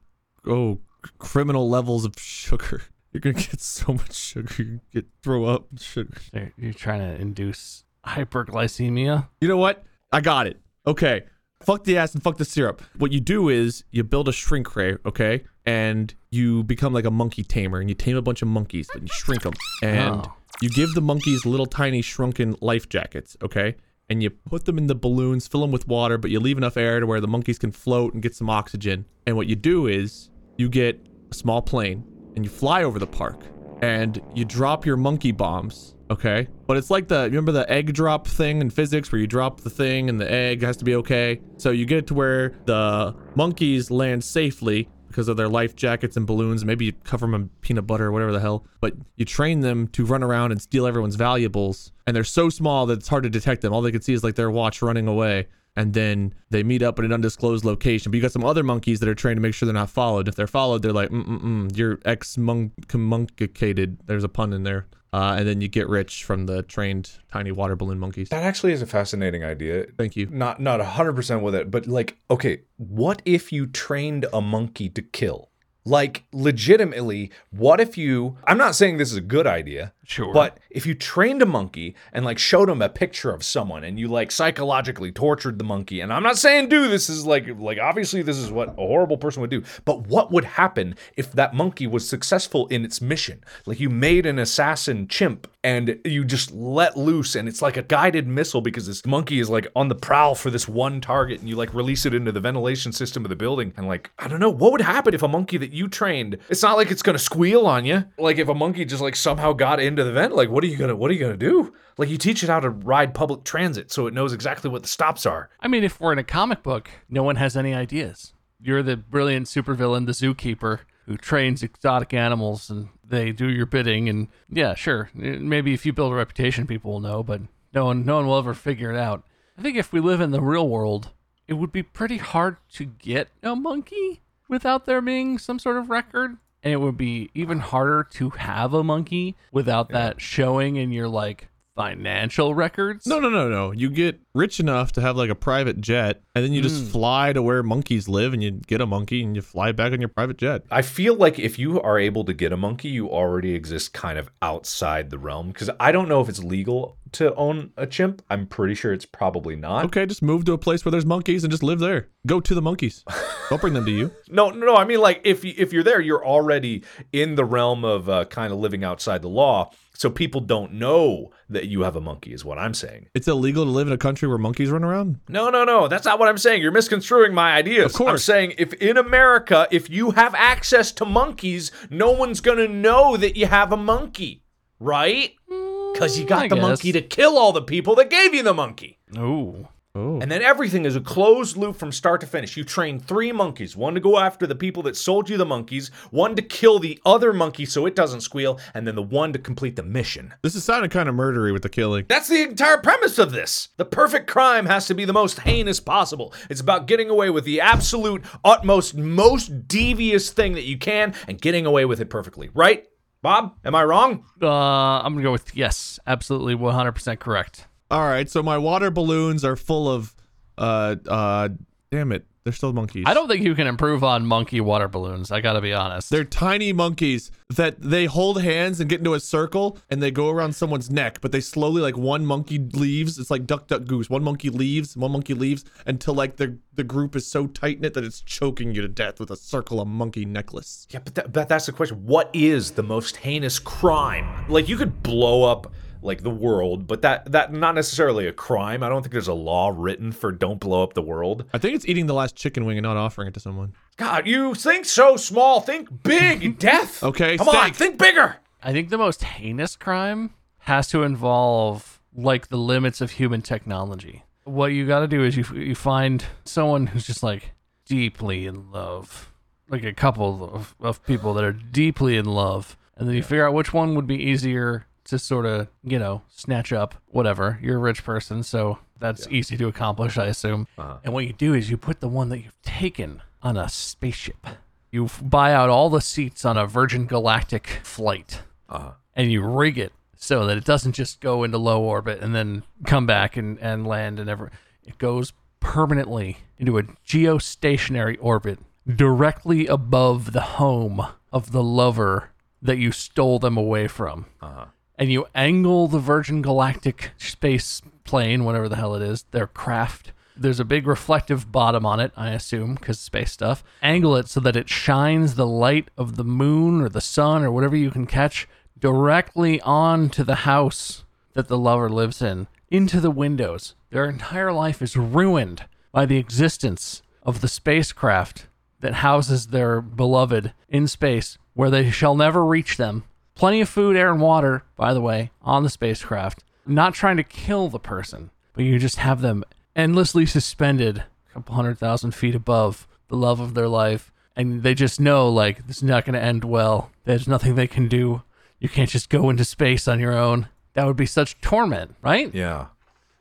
oh criminal levels of sugar. You're gonna get so much sugar. You can get throw up sugar. You're, you're trying to induce hyperglycemia. You know what? I got it. Okay. Fuck the ass and fuck the syrup. What you do is you build a shrink ray, okay? And you become like a monkey tamer and you tame a bunch of monkeys and you shrink them. And Oh. you give the monkeys little tiny shrunken life jackets, okay? And you put them in the balloons, fill them with water, but you leave enough air to where the monkeys can float and get some oxygen. And what you do is you get a small plane and you fly over the park and you drop your monkey bombs, okay? But it's like the remember the egg drop thing in physics where you drop the thing and the egg has to be okay. So you get to where the monkeys land safely because of their life jackets and balloons. Maybe you cover them in peanut butter or whatever the hell. But you train them to run around and steal everyone's valuables. And they're so small that it's hard to detect them. All they can see is like their watch running away. And then they meet up at an undisclosed location. But you got some other monkeys that are trained to make sure they're not followed. If they're followed, they're like, mm mm mm, you're excommunicated. There's a pun in there. Uh, and then you get rich from the trained tiny water balloon monkeys. That actually is a fascinating idea. Thank you. Not not 100% with it, but like okay, what if you trained a monkey to kill? Like legitimately, what if you I'm not saying this is a good idea, Sure. but if you trained a monkey and like showed him a picture of someone and you like psychologically tortured the monkey, and I'm not saying do this is like like obviously this is what a horrible person would do, but what would happen if that monkey was successful in its mission? Like you made an assassin chimp and you just let loose and it's like a guided missile because this monkey is like on the prowl for this one target and you like release it into the ventilation system of the building and like I don't know what would happen if a monkey that you trained it's not like it's gonna squeal on you like if a monkey just like somehow got into the vent like what are you gonna what are you gonna do like you teach it how to ride public transit so it knows exactly what the stops are I mean, if we're in a comic book, no one has any ideas. You're the brilliant supervillain, the zookeeper, who trains exotic animals and they do your bidding. And yeah, sure, maybe if you build a reputation, people will know, but no one, no one will ever figure it out. I think if we live in the real world, it would be pretty hard to get a monkey without there being some sort of record. And it would be even harder to have a monkey without that showing in your like financial records. No, no, no, no. You get rich enough to have like a private jet, and then you just fly to where monkeys live, and you get a monkey, and you fly back on your private jet. I feel like if you are able to get a monkey, you already exist kind of outside the realm. Because I don't know if it's legal to own a chimp. I'm pretty sure it's probably not. Okay, just move to a place where there's monkeys and just live there. Go to the monkeys. Don't bring them to you. No, no, I mean like if you, if you're there, you're already in the realm of uh, kind of living outside the law. So people don't know that you have a monkey, is what I'm saying. It's illegal to live in a country where monkeys run around. No, no, no. That's not what I'm saying. You're misconstruing my ideas. Of course. I'm saying if in America, if you have access to monkeys, no one's going to know that you have a monkey, right? Because you got mm, I the guess. monkey to kill all the people that gave you the monkey. Ooh. Oh, And then everything is a closed loop from start to finish. You train three monkeys one to go after the people that sold you the monkeys, one to kill the other monkey so it doesn't squeal, and then the one to complete the mission. this is sounding kind of murdery with the killing. That's the entire premise of this. The perfect crime has to be the most heinous possible. It's about getting away with the absolute, utmost, most devious thing that you can and getting away with it perfectly. Right? Bob, am I wrong? Uh, I'm gonna go with yes, absolutely 100% correct. All right, so my water balloons are full of, uh, uh, damn it, they're still monkeys. I don't think you can improve on monkey water balloons. I gotta be honest. They're tiny monkeys that they hold hands and get into a circle and they go around someone's neck, but they slowly like one monkey leaves. It's like duck duck goose. One monkey leaves, one monkey leaves until like the the group is so tight knit that it's choking you to death with a circle of monkey necklace. Yeah, but, that, but that's the question. What is the most heinous crime? Like, you could blow up. Like the world, but that that not necessarily a crime. I don't think there's a law written for don't blow up the world. I think it's eating the last chicken wing and not offering it to someone. God, you think so small. Think big. Death. Okay, Come on, steak. think bigger. I think the most heinous crime has to involve like the limits of human technology. What you got to do is you you find someone who's just like deeply in love, like a couple of, of people that are deeply in love, and then you figure out which one would be easier to sort of you know snatch up. Whatever, you're a rich person, so that's easy to accomplish, I assume. Uh-huh. And what you do is you put the one that you've taken on a spaceship. You buy out all the seats on a Virgin Galactic flight uh-huh. and you rig it so that it doesn't just go into low orbit and then come back and, and land and ever it goes permanently into a geostationary orbit directly above the home of the lover that you stole them away from. Uh-huh. And you angle the Virgin Galactic space plane, whatever the hell it is, their craft. There's a big reflective bottom on it, I assume, because space stuff. Angle it so that it shines the light of the moon or the sun or whatever you can catch directly onto the house that the lover lives in, into the windows. Their entire life is ruined by the existence of the spacecraft that houses their beloved in space, where they shall never reach them. Plenty of food, air, and water, by the way, on the spacecraft. Not trying to kill the person, but you just have them endlessly suspended a couple hundred thousand feet above the love of their life. And they just know, like, this is not going to end well. There's nothing they can do. You can't just go into space on your own. That would be such torment, right? Yeah.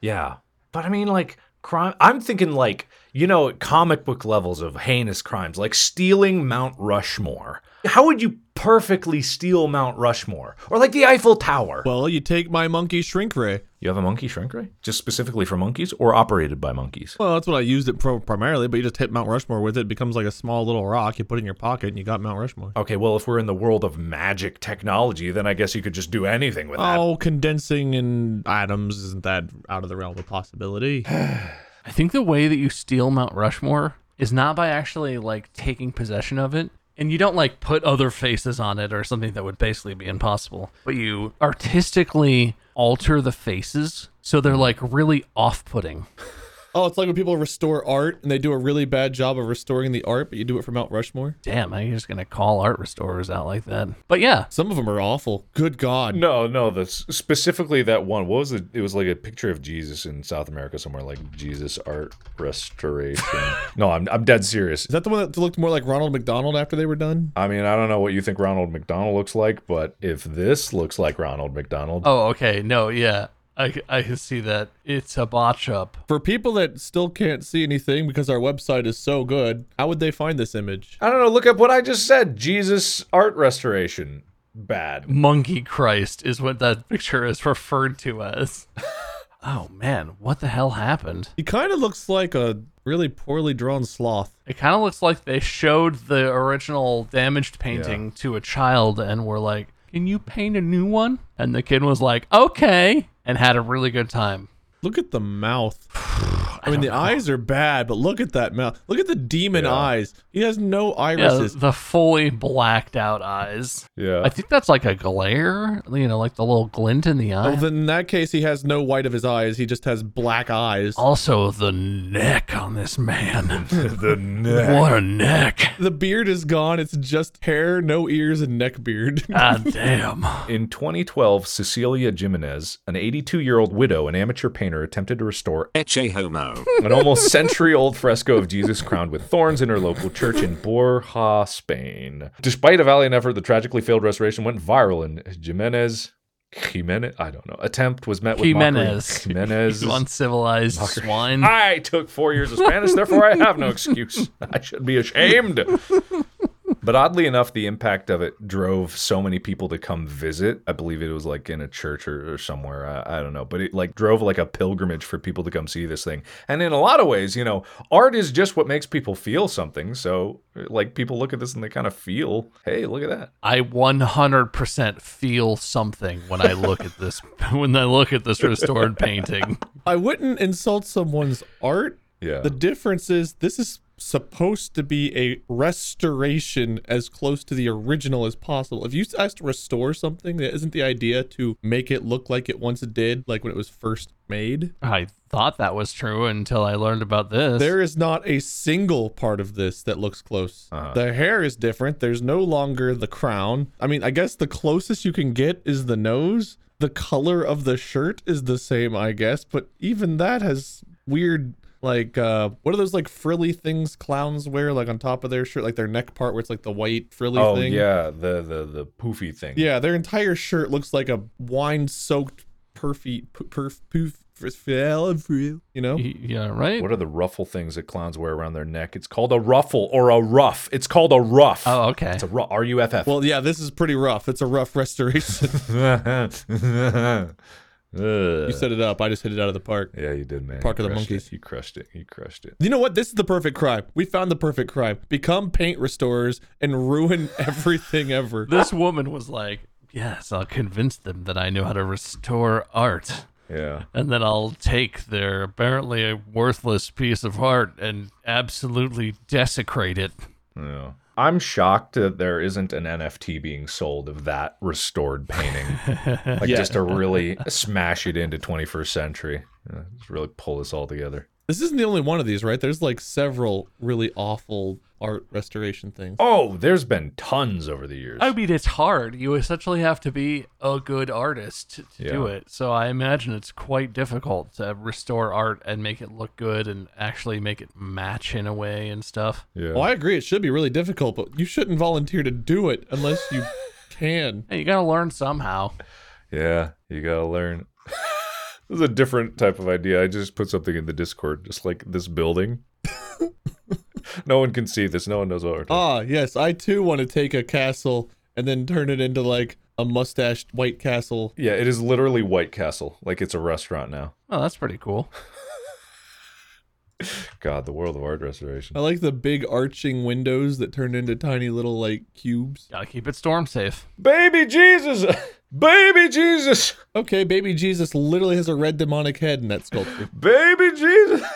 Yeah. But I mean, like, crime. I'm thinking, like, you know, comic book levels of heinous crimes, like stealing Mount Rushmore. How would you perfectly steal Mount Rushmore? Or like the Eiffel Tower? Well, you take my monkey shrink ray. you have a monkey shrink ray? Just specifically for monkeys or operated by monkeys? Well, that's what I used it pro- primarily, but you just hit Mount Rushmore with it. It becomes like a small little rock. You put it in your pocket and you got Mount Rushmore. Okay, well, if we're in the world of magic technology, then I guess you could just do anything with that. Oh, condensing in atoms isn't that out of the realm of possibility? I think the way that you steal Mount Rushmore is not by actually like taking possession of it. And you don't like put other faces on it or something that would basically be impossible, but you artistically alter the faces so they're like really off putting. oh, it's like when people restore art and they do a really bad job of restoring the art, but you do it for Mount Rushmore. Damn, I'm just going to call art restorers out like that. But yeah, Some of them are awful. Good God. No, no, the specifically that one. What was it? It was like a picture of Jesus in South America somewhere, like Jesus art restoration. no, I'm I'm dead serious. Is that the one that looked more like Ronald McDonald after they were done? I mean, I don't know what you think Ronald McDonald looks like, but if this looks like Ronald McDonald, Oh, okay. No, yeah. I, I can see that. It's a botch up. For people that still can't see anything because our website is so good, how would they find this image? I don't know. Look up what I just said. Jesus art restoration. Bad. Monkey Christ is what that picture is referred to as. oh man, what the hell happened? He kind of looks like a really poorly drawn sloth. It kind of looks like they showed the original damaged painting to a child and were like, Can you paint a new one? And the kid was like, Okay, and had a really good time. Look at the mouth. I mean, the eyes are bad, but look at that mouth. Look at the demon Yeah. eyes. He has no irises. Yeah, the fully blacked out eyes. Yeah. I think that's like a glare, you know, like the little glint in the eye. Oh, then in that case, he has no white of his eyes. He just has black eyes. also, the neck on this man. the neck. what a neck. The beard is gone. It's just hair, no ears, and neck beard. ah, damn. In 2012, Cecilia Jimenez, an 82 year old widow and amateur painter, attempted to restore Ecce Homo. An almost century old fresco of Jesus crowned with thorns in her local church in Borja, Spain. Despite a valiant effort, the tragically failed restoration went viral, and Jimenez. Jimenez, I don't know. Attempt was met with Jimenez. mockery. Jimenez. You uncivilized swine. I took four years of Spanish, therefore I have no excuse. I should be ashamed. But oddly enough, the impact of it drove so many people to come visit. I believe it was like in a church or, or somewhere. I, I don't know. But it like drove like a pilgrimage for people to come see this thing. And in a lot of ways, you know, art is just what makes people feel something. So like people look at this and they kind of feel, hey, look at that. I 100% feel something when I look at this when I look at this restored painting. I wouldn't insult someone's art. Yeah. The difference is this is supposed to be a restoration as close to the original as possible. If you ask to restore something, that isn't the idea to make it look like it once did, like when it was first made. I thought that was true until I learned about this. There is not a single part of this that looks close. Uh-huh. The hair is different. There's no longer the crown. I mean, I guess the closest you can get is the nose. The color of the shirt is the same, I guess, but even that has weird like uh what are those like frilly things clowns wear like on top of their shirt like their neck part where it's like the white frilly Oh thing yeah, the the the poofy thing. yeah their entire shirt looks like a wine soaked perfy perf poof you know yeah, right? What are the ruffle things that clowns wear around their neck? It's called a ruffle or a ruff. It's called a ruff. Oh, okay. It's a ru- R U F F. well yeah this is pretty rough it's a rough restoration Ugh. You set it up. I just hit it out of the park. Yeah, you did, man. Park You of the Monkeys. It. You crushed it. You crushed it. You know what? This is the perfect crime. We found the perfect crime. Become paint restorers and ruin everything ever. This woman was like, "Yes, I'll convince them that I know how to restore art." Yeah. and then I'll take their apparently a worthless piece of art and absolutely desecrate it. Yeah. I'm shocked that there isn't an NFT being sold of that restored painting. like Yeah. just to really smash it into 21st century. Just really pull this all together. This isn't the only one of these, right? There's like several really awful art restoration things. Oh, there's been tons over the years. I mean, it's hard. You essentially have to be a good artist to, to do Yeah. it. So I imagine it's quite difficult to restore art and make it look good and actually make it match in a way and stuff. yeah. Well, I agree. It should be really difficult, but you shouldn't volunteer to do it unless you can. Hey, you got to learn somehow. Yeah, you gotta learn. This is a different type of idea. I just put something in the Discord, just like this building. no one can see this. No one knows what we're talking. Ah, yes, I too want to take a castle and then turn it into like a mustached White Castle. Yeah, it is literally White Castle. Like it's a restaurant now. Oh, that's pretty cool. God, the world of art restoration. I like the big arching windows that turn into tiny little like cubes. Got to keep it storm safe. Baby Jesus! Baby Jesus! Okay, baby Jesus literally has a red demonic head in that sculpture. Baby Jesus!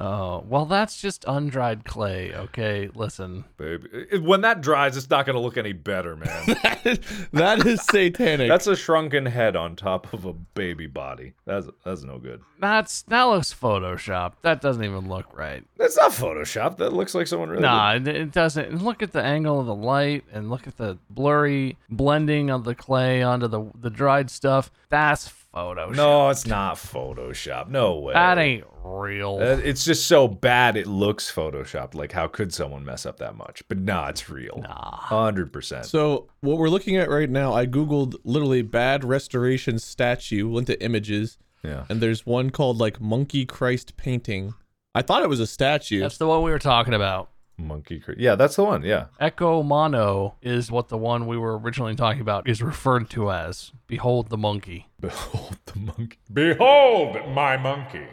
Oh, well, that's just undried clay. Okay, listen. Baby. When that dries, it's not going to look any better, man. that is satanic. That's a shrunken head on top of a baby body. That's that's no good. That's that looks photoshopped. That doesn't even look right. That's not Photoshop. That looks like someone really. Nah, it, it doesn't. And Look at the angle of the light, and look at the blurry blending of the clay onto the the dried stuff. That's Photoshop. No, it's not Photoshop. No way. that ain't real. Uh, It's just so bad it looks photoshopped. Like, how could someone mess up that much? But nah, it's real. Nah. Hundred percent. So what we're looking at right now, I googled literally bad restoration statue, went to images, Yeah. and there's one called like Monkey Christ painting. I thought it was a statue. That's the one we were talking about. Monkey. Cre- Yeah, that's the one. Yeah. Ecce Mono is what the one we were originally talking about is referred to as. Behold the monkey. Behold the monkey. Behold my monkey.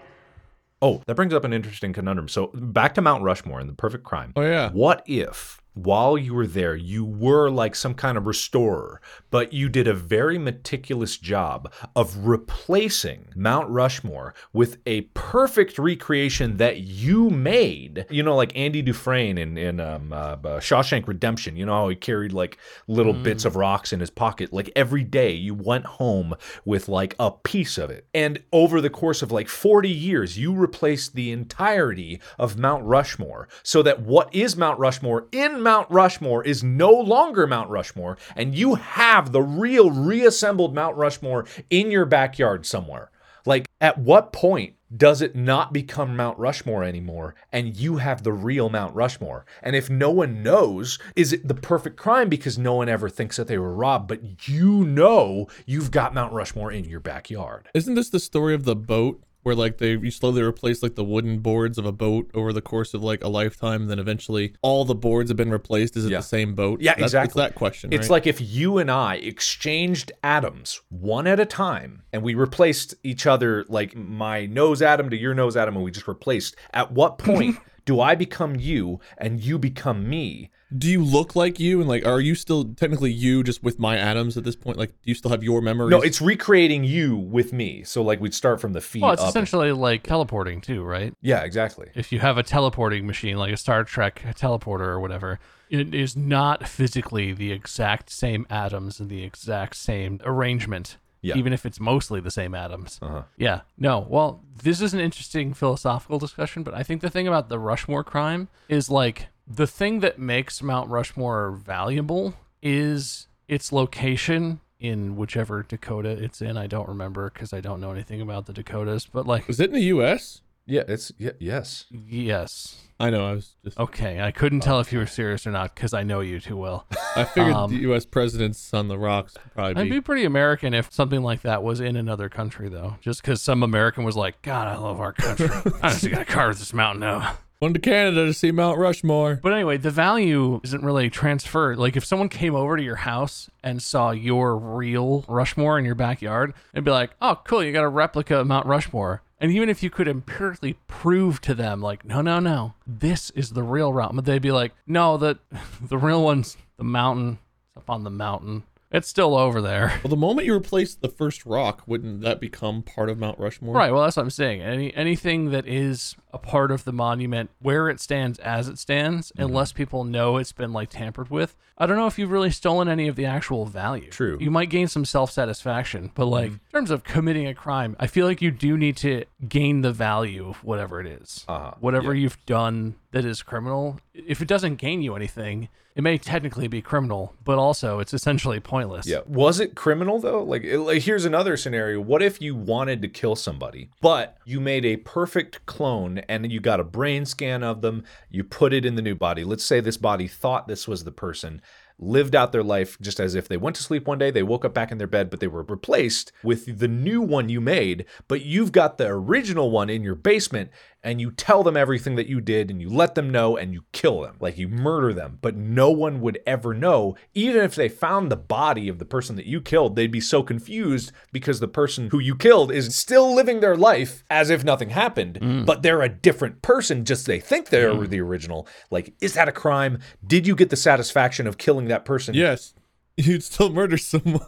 Oh, that brings up an interesting conundrum. So back to Mount Rushmore and the perfect crime. oh yeah. What if while you were there, you were like some kind of restorer, but you did a very meticulous job of replacing Mount Rushmore with a perfect recreation that you made? You know, like Andy Dufresne in, in um, uh, uh, Shawshank Redemption. You know how he carried like little bits of rocks in his pocket? Like every day you went home with like a piece of it. And over the course of like 40 years, you replaced the entirety of Mount Rushmore so that what is Mount Rushmore in Mount Rushmore is no longer Mount Rushmore. And you have the real reassembled Mount Rushmore in your backyard somewhere. Like, at what point does it not become Mount Rushmore anymore and you have the real Mount Rushmore? And if no one knows, is it the perfect crime because no one ever thinks that they were robbed, but you know you've got Mount Rushmore in your backyard? Isn't this the story of the boat where like they you slowly replace like the wooden boards of a boat over the course of like a lifetime, then eventually all the boards have been replaced? Is it Yeah. the same boat? Yeah, That's- exactly. It's that question. It's right? like if you and I exchanged atoms one at a time and we replaced each other, like my nose atom to your nose atom, and we just replaced. At what point do I become you and you become me? Do you look like you and like are you still technically you just with my atoms at this point? Like do you still have your memories? No, it's recreating you with me. So like we'd start from the feet Well, it's up. essentially like teleporting too, right? yeah, exactly. If you have a teleporting machine like a Star Trek teleporter or whatever, it is not physically the exact same atoms and the exact same arrangement. Yeah. Even if it's mostly the same atoms. Uh-huh. Yeah. No. Well, this is an interesting philosophical discussion, but I think the thing about the Rushmore crime is like the thing that makes Mount Rushmore valuable is its location in whichever Dakota it's in. I don't remember because I don't know anything about the Dakotas, but like, Is it in the US? Yeah, it's yeah, yes. yes. I know, I was just Okay. I couldn't tell if you were serious or not because I know you too well. I figured Um, the US presidents on the rocks would probably I'd be be pretty American if something like that was in another country, though. Just because some American was like, God, I love our country. I just got to carve this mountain out. Going to Canada to see Mount Rushmore. But anyway, the value isn't really transferred. Like if someone came over to your house and saw your real Rushmore in your backyard, they'd be like, "Oh, cool, you got a replica of Mount Rushmore." And even if you could empirically prove to them, like, "No, no, no, this is the real route," but they'd be like, "No, the the real one's the mountain it's up on the mountain. It's still over there." Well, the moment you replace the first rock, wouldn't that become part of Mount Rushmore? Right. Well, that's what I'm saying. Any anything that is a part of the monument, where it stands as it stands, Mm-hmm. unless people know it's been like tampered with, I don't know if you've really stolen any of the actual value. True. Mm-hmm. You might gain some self satisfaction, but like in terms of committing a crime, I feel like you do need to gain the value of whatever it is. Uh-huh. Whatever you've done that is criminal. If it doesn't gain you anything, it may technically be criminal, but also it's essentially pointless. Yeah. Was it criminal though? Like, it- like, here's another scenario. What if you wanted to kill somebody, but you made a perfect clone and you got a brain scan of them, you put it in the new body. Let's say this body thought this was the person, lived out their life just as if they went to sleep one day, they woke up back in their bed, but they were replaced with the new one you made, but you've got the original one in your basement and you tell them everything that you did and you let them know and you kill them. Like you murder them. But no one would ever know. Even if they found the body of the person that you killed they'd be so confused because the person who you killed is still living their life as if nothing happened. Mm. But they're a different person just they think they're mm. the original. Like is that a crime? Did you get the satisfaction of killing that person? Yes. You'd still murder someone.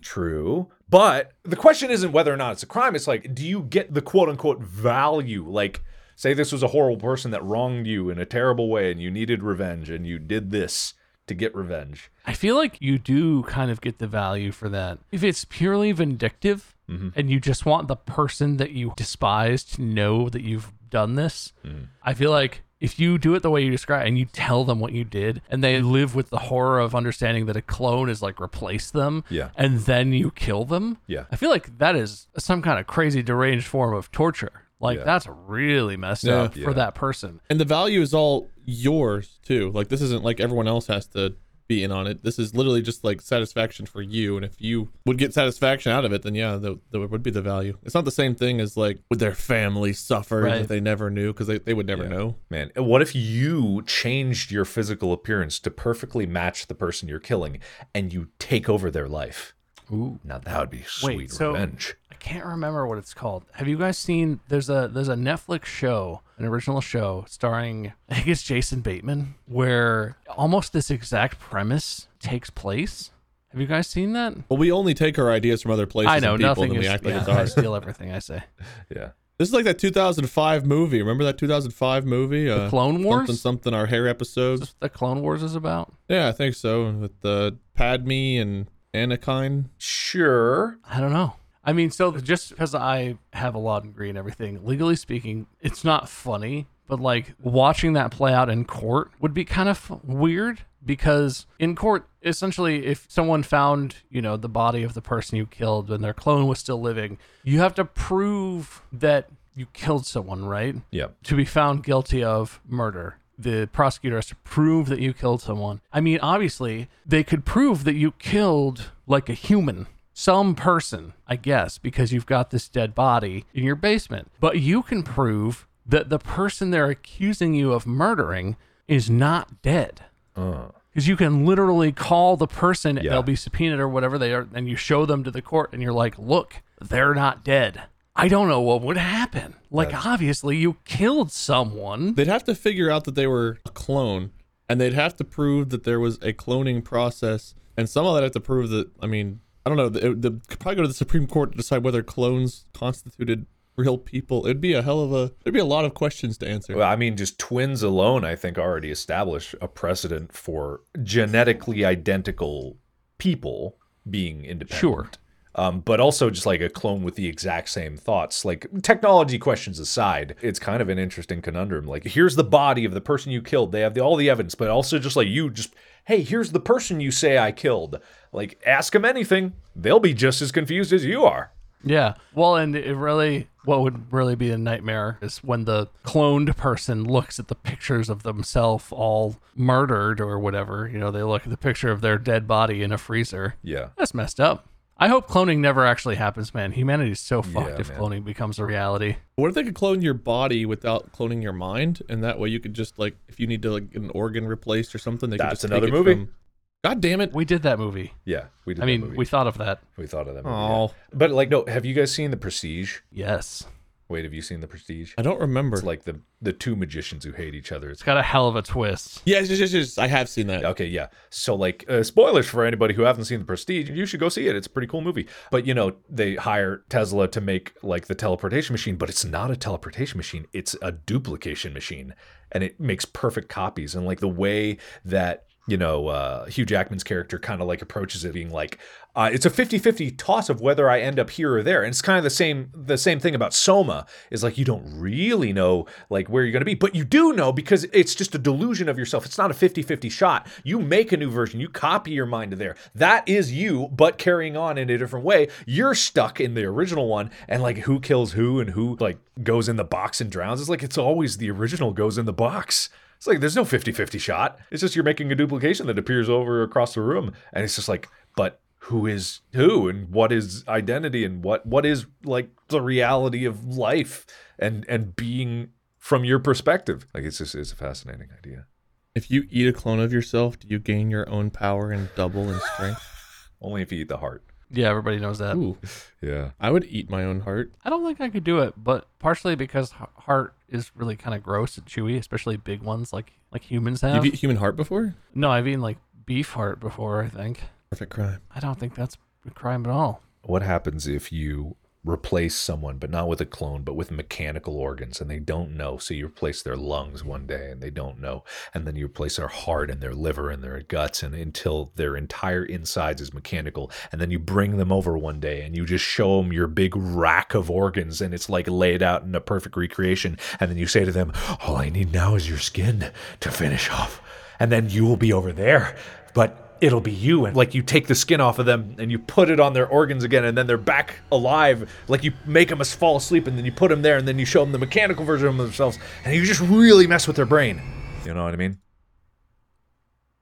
True. But the question isn't whether or not it's a crime. It's like, do you get the quote unquote value? Like, say this was a horrible person that wronged you in a terrible way and you needed revenge and you did this to get revenge. I feel like you do kind of get the value for that. If it's purely vindictive mm-hmm. and you just want the person that you despise to know that you've done this, mm-hmm. I feel like if you do it the way you describe and you tell them what you did and they live with the horror of understanding that a clone is like replace them Yeah. and then you kill them, Yeah. I feel like that is some kind of crazy deranged form of torture. Like Yeah. that's really messed Yeah. up for Yeah. that person. and the value is all yours too. Like this isn't like everyone else has to be in on it. This is literally just like satisfaction for you. And if you would get satisfaction out of it, then yeah, that, there would be the value. It's not the same thing as like would their family suffer Right. that they never knew because they, they would never Yeah. know. Man, what if you changed your physical appearance to perfectly match the person you're killing and you take over their life? Ooh. Now that would be sweet Wait, so- revenge. I can't remember what it's called. Have you guys seen? There's a there's a Netflix show, an original show starring I think it's Jason Bateman, where almost this exact premise takes place. Have you guys seen that? Well, we only take our ideas from other places I know and people, nothing and we is. act like yeah, it's I steal everything I say. Yeah. This is like that 2005 movie. Remember that 2005 movie? Uh, Clone Wars? Something, something. Our hair episodes. Is this what the Clone Wars is about? Yeah, I think so. With uh, Padme and Anakin. Sure. I don't know. I mean, so just because I have a law degree and everything, legally speaking, it's not funny. But like watching that play out in court would be kind of weird because in court, essentially, if someone found, you know, the body of the person you killed and their clone was still living, you have to prove that you killed someone, right? Yeah. to be found guilty of murder. The prosecutor has to prove that you killed someone. I mean, obviously, they could prove that you killed like a human, some person, I guess, because you've got this dead body in your basement. But you can prove that the person they're accusing you of murdering is not dead. Uh. Because you can literally call the person, Yeah. they'll be subpoenaed or whatever they are, and you show them to the court, and you're like, look, they're not dead. I don't know what would happen. Like, obviously, you killed someone. They'd have to figure out that they were a clone, and they'd have to prove that there was a cloning process, and somehow they'd have to prove that. I mean, I don't know. They, they could probably go to the Supreme Court to decide whether clones constituted real people. It'd be a hell of a. There'd be a lot of questions to answer. Well, I mean, just twins alone, I think, already establish a precedent for genetically identical people being independent. Sure. Um, but also just like a clone with the exact same thoughts. Like technology questions aside, it's kind of an interesting conundrum. Like, here's the body of the person you killed. They have the, all the evidence, but also just like you, just hey, here's the person you say I killed. Like, ask them anything, they'll be just as confused as you are. Yeah. Well, and it really, what would really be a nightmare is when the cloned person looks at the pictures of themselves all murdered or whatever. You know, they look at the picture of their dead body in a freezer. Yeah. That's messed up. I hope cloning never actually happens, man. Humanity's so fucked Yeah, if man. cloning becomes a reality. What if they could clone your body without cloning your mind, and that way you could just like, if you need to like get an organ replaced or something, they could That's just another take it movie. From... God damn it! We did that movie. Yeah, we did. I that mean, movie. we thought of that. we thought of that movie. Oh. yeah. but like, no. Have you guys seen The Prestige? Yes. Wait, have you seen The Prestige? I don't remember. It's like the the two magicians who hate each other. It's It's got a hell of a twist. yes, yes, yes, yes. I have seen that. Okay, yeah. So, like, uh, spoilers for anybody who hasn't seen The Prestige, you should go see it. It's a pretty cool movie. But, you know, they hire Tesla to make, like, the teleportation machine, but it's not a teleportation machine. It's a duplication machine. And it makes perfect copies. And, like, the way that, you know, uh, Hugh Jackman's character kind of, like, approaches it being like, uh, it's a 50-50 toss of whether I end up here or there. And it's kind of the same the same thing about Soma is like you don't really know like where you're going to be, but you do know because it's just a delusion of yourself. It's not a 50-50 shot. You make a new version, you copy your mind to there. That is you, but carrying on in a different way. You're stuck in the original one and like who kills who and who like goes in the box and drowns. It's like it's always the original goes in the box. It's like there's no 50-50 shot. It's just you're making a duplication that appears over across the room. And it's just like but who is who? And what is identity? And what what is like the reality of life? And and being from your perspective. Like it's just it's a fascinating idea. If you eat a clone of yourself, do you gain your own power and double in strength? only if you eat the heart. Yeah, everybody knows that. Ooh, yeah. I would eat my own heart. I don't think I could do it, but partially because heart is really kind of gross and chewy, especially big ones like like humans have. You've eaten human heart before? no, I've eaten like beef heart before. I think. Perfect crime. I don't think that's a crime at all. what happens if you replace someone but not with a clone but with mechanical organs and they don't know. So you replace their lungs one day and they don't know and then you replace their heart and their liver and their guts and until their entire insides is mechanical and then you bring them over one day and you just show them your big rack of organs and it's like laid out in a perfect recreation and then you say to them all i need now is your skin to finish off and then you will be over there. But it'll be you and like you take the skin off of them and you put it on their organs again and then they're back alive. Like you make them fall asleep and then you put them there and then you show them the mechanical version of themselves and you just really mess with their brain. You know what i mean?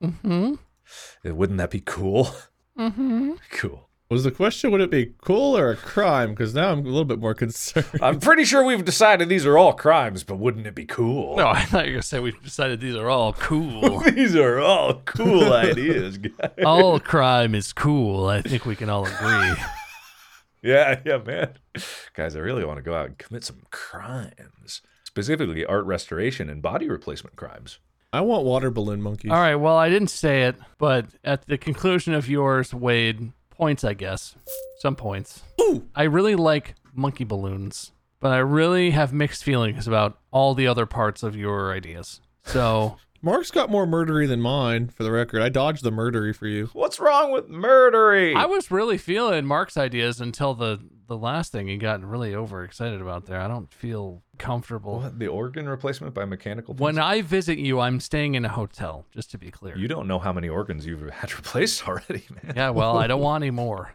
Mm-hmm. Wouldn't that be cool? Mm-hmm. cool Was the question would it be cool or a crime? Because now I'm a little bit more concerned. i'm pretty sure we've decided these are all crimes but wouldn't it be cool No, I thought you were gonna say we decided these are all cool. these are all cool ideas guys. all crime is cool. I think we can all agree. Yeah, yeah, man. Guys, I really want to go out and commit some crimes, specifically art restoration and body replacement crimes. I want water balloon monkeys. All right. Well, I didn't say it, but at the conclusion of yours, Wade, points, I guess. Some points. Ooh. I really like monkey balloons, but I really have mixed feelings about all the other parts of your ideas. So, Mark's got more murdery than mine, for the record. I dodged the murdery for you. What's wrong with murdery? I was really feeling Mark's ideas until the the last thing he got really overexcited about there. I don't feel comfortable. What, the organ replacement by mechanical? When? I visit you, I'm staying in a hotel, just to be clear. you don't know how many organs you've had replaced already, man. yeah, well, I don't want any more.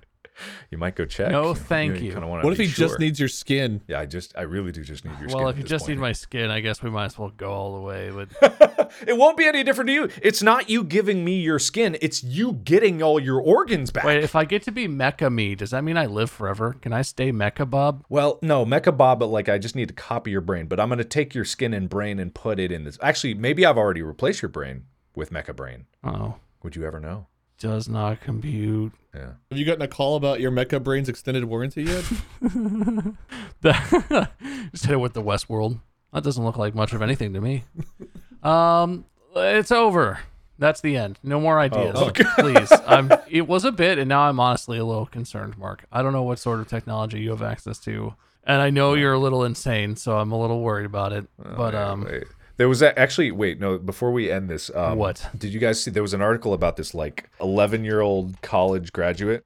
You might go check. No, thank you. kinda What if be he just needs your skin? Yeah, I just, I really do just need your skin. Well, if you this just need my skin, I guess we might as well go all the way. But it won't be any different to you. It's not you giving me your skin. It's you getting all your organs back. wait, if I get to be Mecha me, does that mean I live forever? Can I stay Mecha Bob? Well, no, Mecha Bob, but like I just need to copy your brain. But I'm gonna take your skin and brain and put it in this. Actually, maybe I've already replaced your brain with Mecha Brain. Oh, Would you ever know? Does not compute. Yeah. Have you gotten a call about your Mecha Brain's extended warranty yet? The- Just hit it with the Westworld. That doesn't look like much of anything to me. Um, it's over. That's the end. No more ideas, Oh, okay. please. I'm. It was a bit, and now I'm honestly a little concerned, Mark. I don't know what sort of technology you have access to, and I know you're a little insane, so I'm a little worried about it. But um, Wait. There was a, actually wait no before we end this. Um, What? did you guys see? There was an article about this like 11 year old college graduate.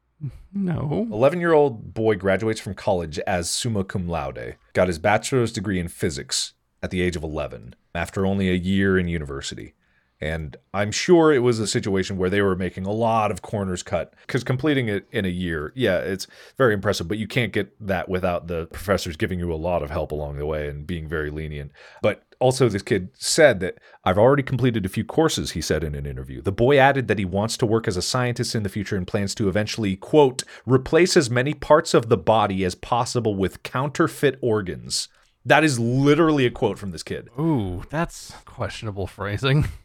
no. 11 year old boy graduates from college as summa cum laude. Got his bachelor's degree in physics at the age of 11 after only a year in university. And I'm sure it was a situation where they were making a lot of corners cut because completing it in a year, yeah, it's very impressive, but you can't get that without the professors giving you a lot of help along the way and being very lenient. But also, this kid said that I've already completed a few courses, he said in an interview. The boy added that he wants to work as a scientist in the future and plans to eventually, quote, replace as many parts of the body as possible with counterfeit organs. That is literally a quote from this kid. Ooh, that's questionable phrasing.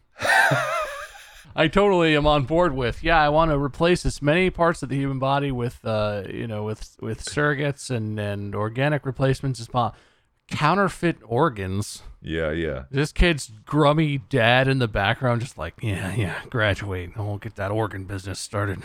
I totally am on board with. Yeah, I want to replace as many parts of the human body with, uh, you know, with with surrogates and and organic replacements as possible. Counterfeit organs. Yeah, yeah. This kid's grummy dad in the background, just like, yeah, yeah, graduate. and we'll get that organ business started.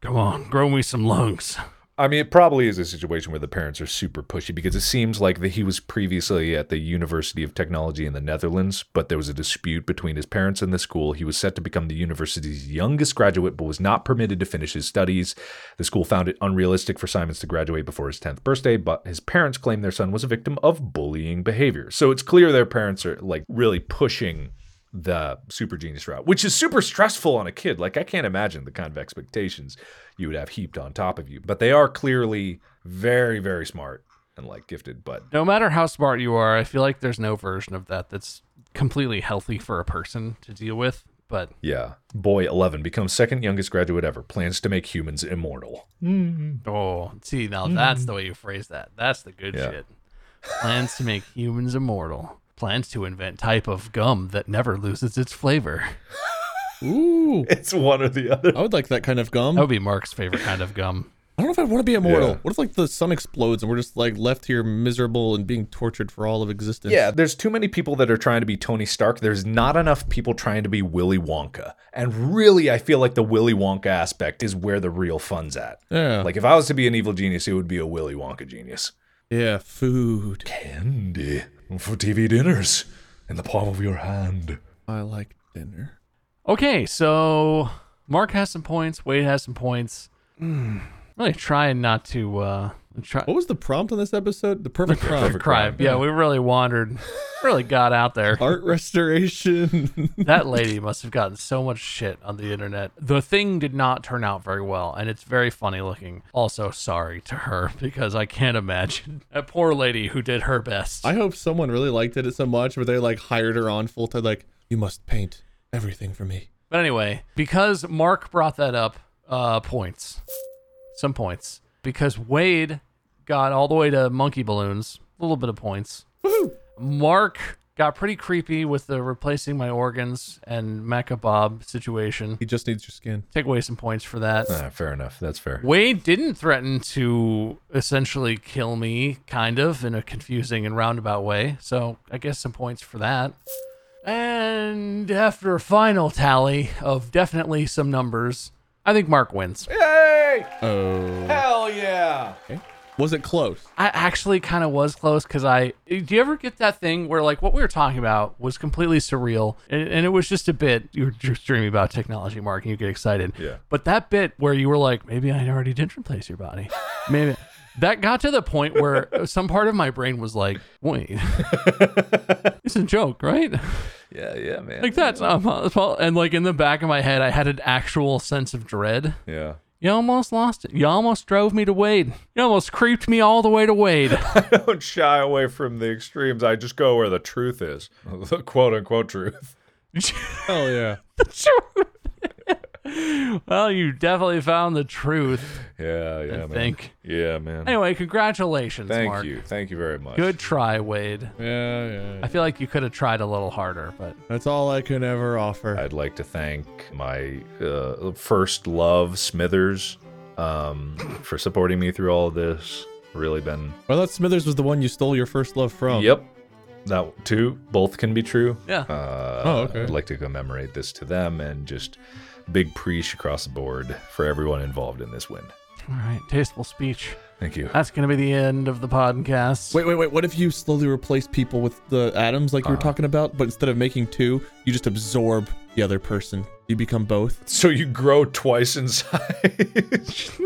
Come on, grow me some lungs. I mean, it probably is a situation where the parents are super pushy because it seems like that he was previously at the University of Technology in the Netherlands, but there was a dispute between his parents and the school. He was set to become the university's youngest graduate, but was not permitted to finish his studies. The school found it unrealistic for Simons to graduate before his 10th birthday, but his parents claim their son was a victim of bullying behavior. So it's clear their parents are like really pushing the super genius route, which is super stressful on a kid. Like, I can't imagine the kind of expectations you would have heaped on top of you. But they are clearly very, very smart and like gifted. But No matter how smart you are, I feel like there's no version of that that's completely healthy for a person to deal with. But yeah, boy 11 becomes second youngest graduate ever, plans to make humans immortal. Mm-hmm. oh, see now mm-hmm. that's the way you phrase that. That's the good Yeah. shit. Plans to make humans immortal. Plans to invent type of gum that never loses its flavor. Ooh, It's one or the other. I would like that kind of gum. That would be Mark's favorite kind of gum. I don't know if I want to be immortal. Yeah. What if like the sun explodes and we're just like left here miserable and being tortured for all of existence? Yeah, there's too many people that are trying to be Tony Stark. There's not enough people trying to be Willy Wonka. And really, I feel like the Willy Wonka aspect is where the real fun's at. Yeah. Like, if I was to be an evil genius, it would be a Willy Wonka genius. Yeah, food. Candy for TV dinners in the palm of your hand. I like dinner. Okay, so Mark has some points. Wade has some points. Hmm. really trying not to uh, try. What was the prompt on this episode? The perfect crime. crime. Yeah, we really wandered, really got out there. Art restoration. that lady must have gotten so much shit on the internet. The thing did not turn out very well, and it's very funny looking. Also, sorry to her because I can't imagine that poor lady who did her best. I hope someone really liked it so much where they like hired her on full time. Like, you must paint everything for me. But anyway, because Mark brought that up, uh, points, some points. Because Wade got all the way to monkey balloons, a little bit of points. Mark got pretty creepy with the replacing my organs and Mecha Bob situation. He just needs your skin. Take away some points for that. Ah, fair enough. That's fair. Wade didn't threaten to essentially kill me, kind of, in a confusing and roundabout way. So I guess some points for that. And after a final tally of definitely some numbers, I think Mark wins. Yay! Oh. Hell yeah! Was it close? I actually kind of was close because I. Do you ever get that thing where, like, what we were talking about was completely surreal and, and it was just a bit. You were just dreaming about technology, Mark, and you get excited. Yeah. But that bit where you were like, maybe I already did replace your body. Maybe. That got to the point where some part of my brain was like, wait, it's a joke, right? Yeah, yeah, man. Like, that's not possible. And, like, in the back of my head, I had an actual sense of dread. Yeah. You almost lost it. You almost drove me to Wade. You almost creeped me all the way to Wade. I don't shy away from the extremes. I just go where the truth is. The quote unquote truth. Oh yeah. Well, you definitely found the truth. Yeah, yeah, I man. think. Yeah, man. Anyway, congratulations, Thank Mark. you. Thank you very much. Good try, Wade. Yeah, yeah. I feel like you could have tried a little harder, but That's all I can ever offer. I'd like to thank my uh, first love, Smithers, um, for supporting me through all of this. Really been. I thought Smithers was the one you stole your first love from. Yep. That too. Both can be true. yeah. Uh, Oh, okay. I'd like to commemorate this to them and just big preach across the board for everyone involved in this win. All right, tasteful speech. Thank you. That's going to be the end of the podcast. Wait, wait, wait. What if you slowly replace people with the atoms like you were Uh-huh. talking about, but instead of making two, you just absorb the other person? You become both? So you grow twice in size.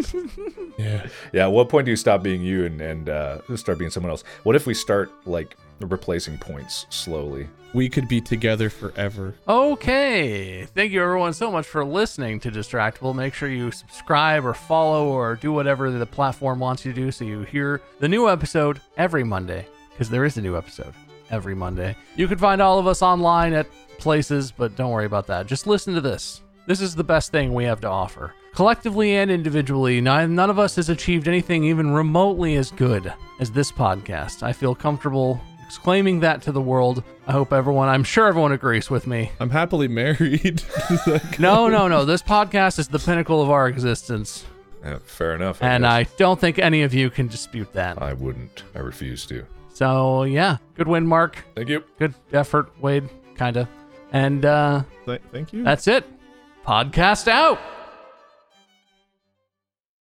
Yeah. yeah. At what point do you stop being you and and uh, start being someone else? What if we start like replacing points slowly. We could be together forever. Okay. Thank you, everyone, so much for listening to Distractible. Make sure you subscribe or follow or do whatever the platform wants you to do so you hear the new episode every Monday, because there is a new episode every Monday. You can find all of us online at places, but don't worry about that. Just listen to this. This is the best thing we have to offer. Collectively and individually, none none of us has achieved anything even remotely as good as this podcast. I feel comfortable exclaiming that to the world. I hope everyone, I'm sure everyone agrees with me. I'm happily married. No, no, no. This podcast is the pinnacle of our existence. Yeah, fair enough. And guess. I don't think any of you can dispute that. I wouldn't. I refuse to. So, yeah. Good win, Mark. Thank you. Good effort, Wade. Kinda. And uh Th- Thank you. that's it. Podcast out.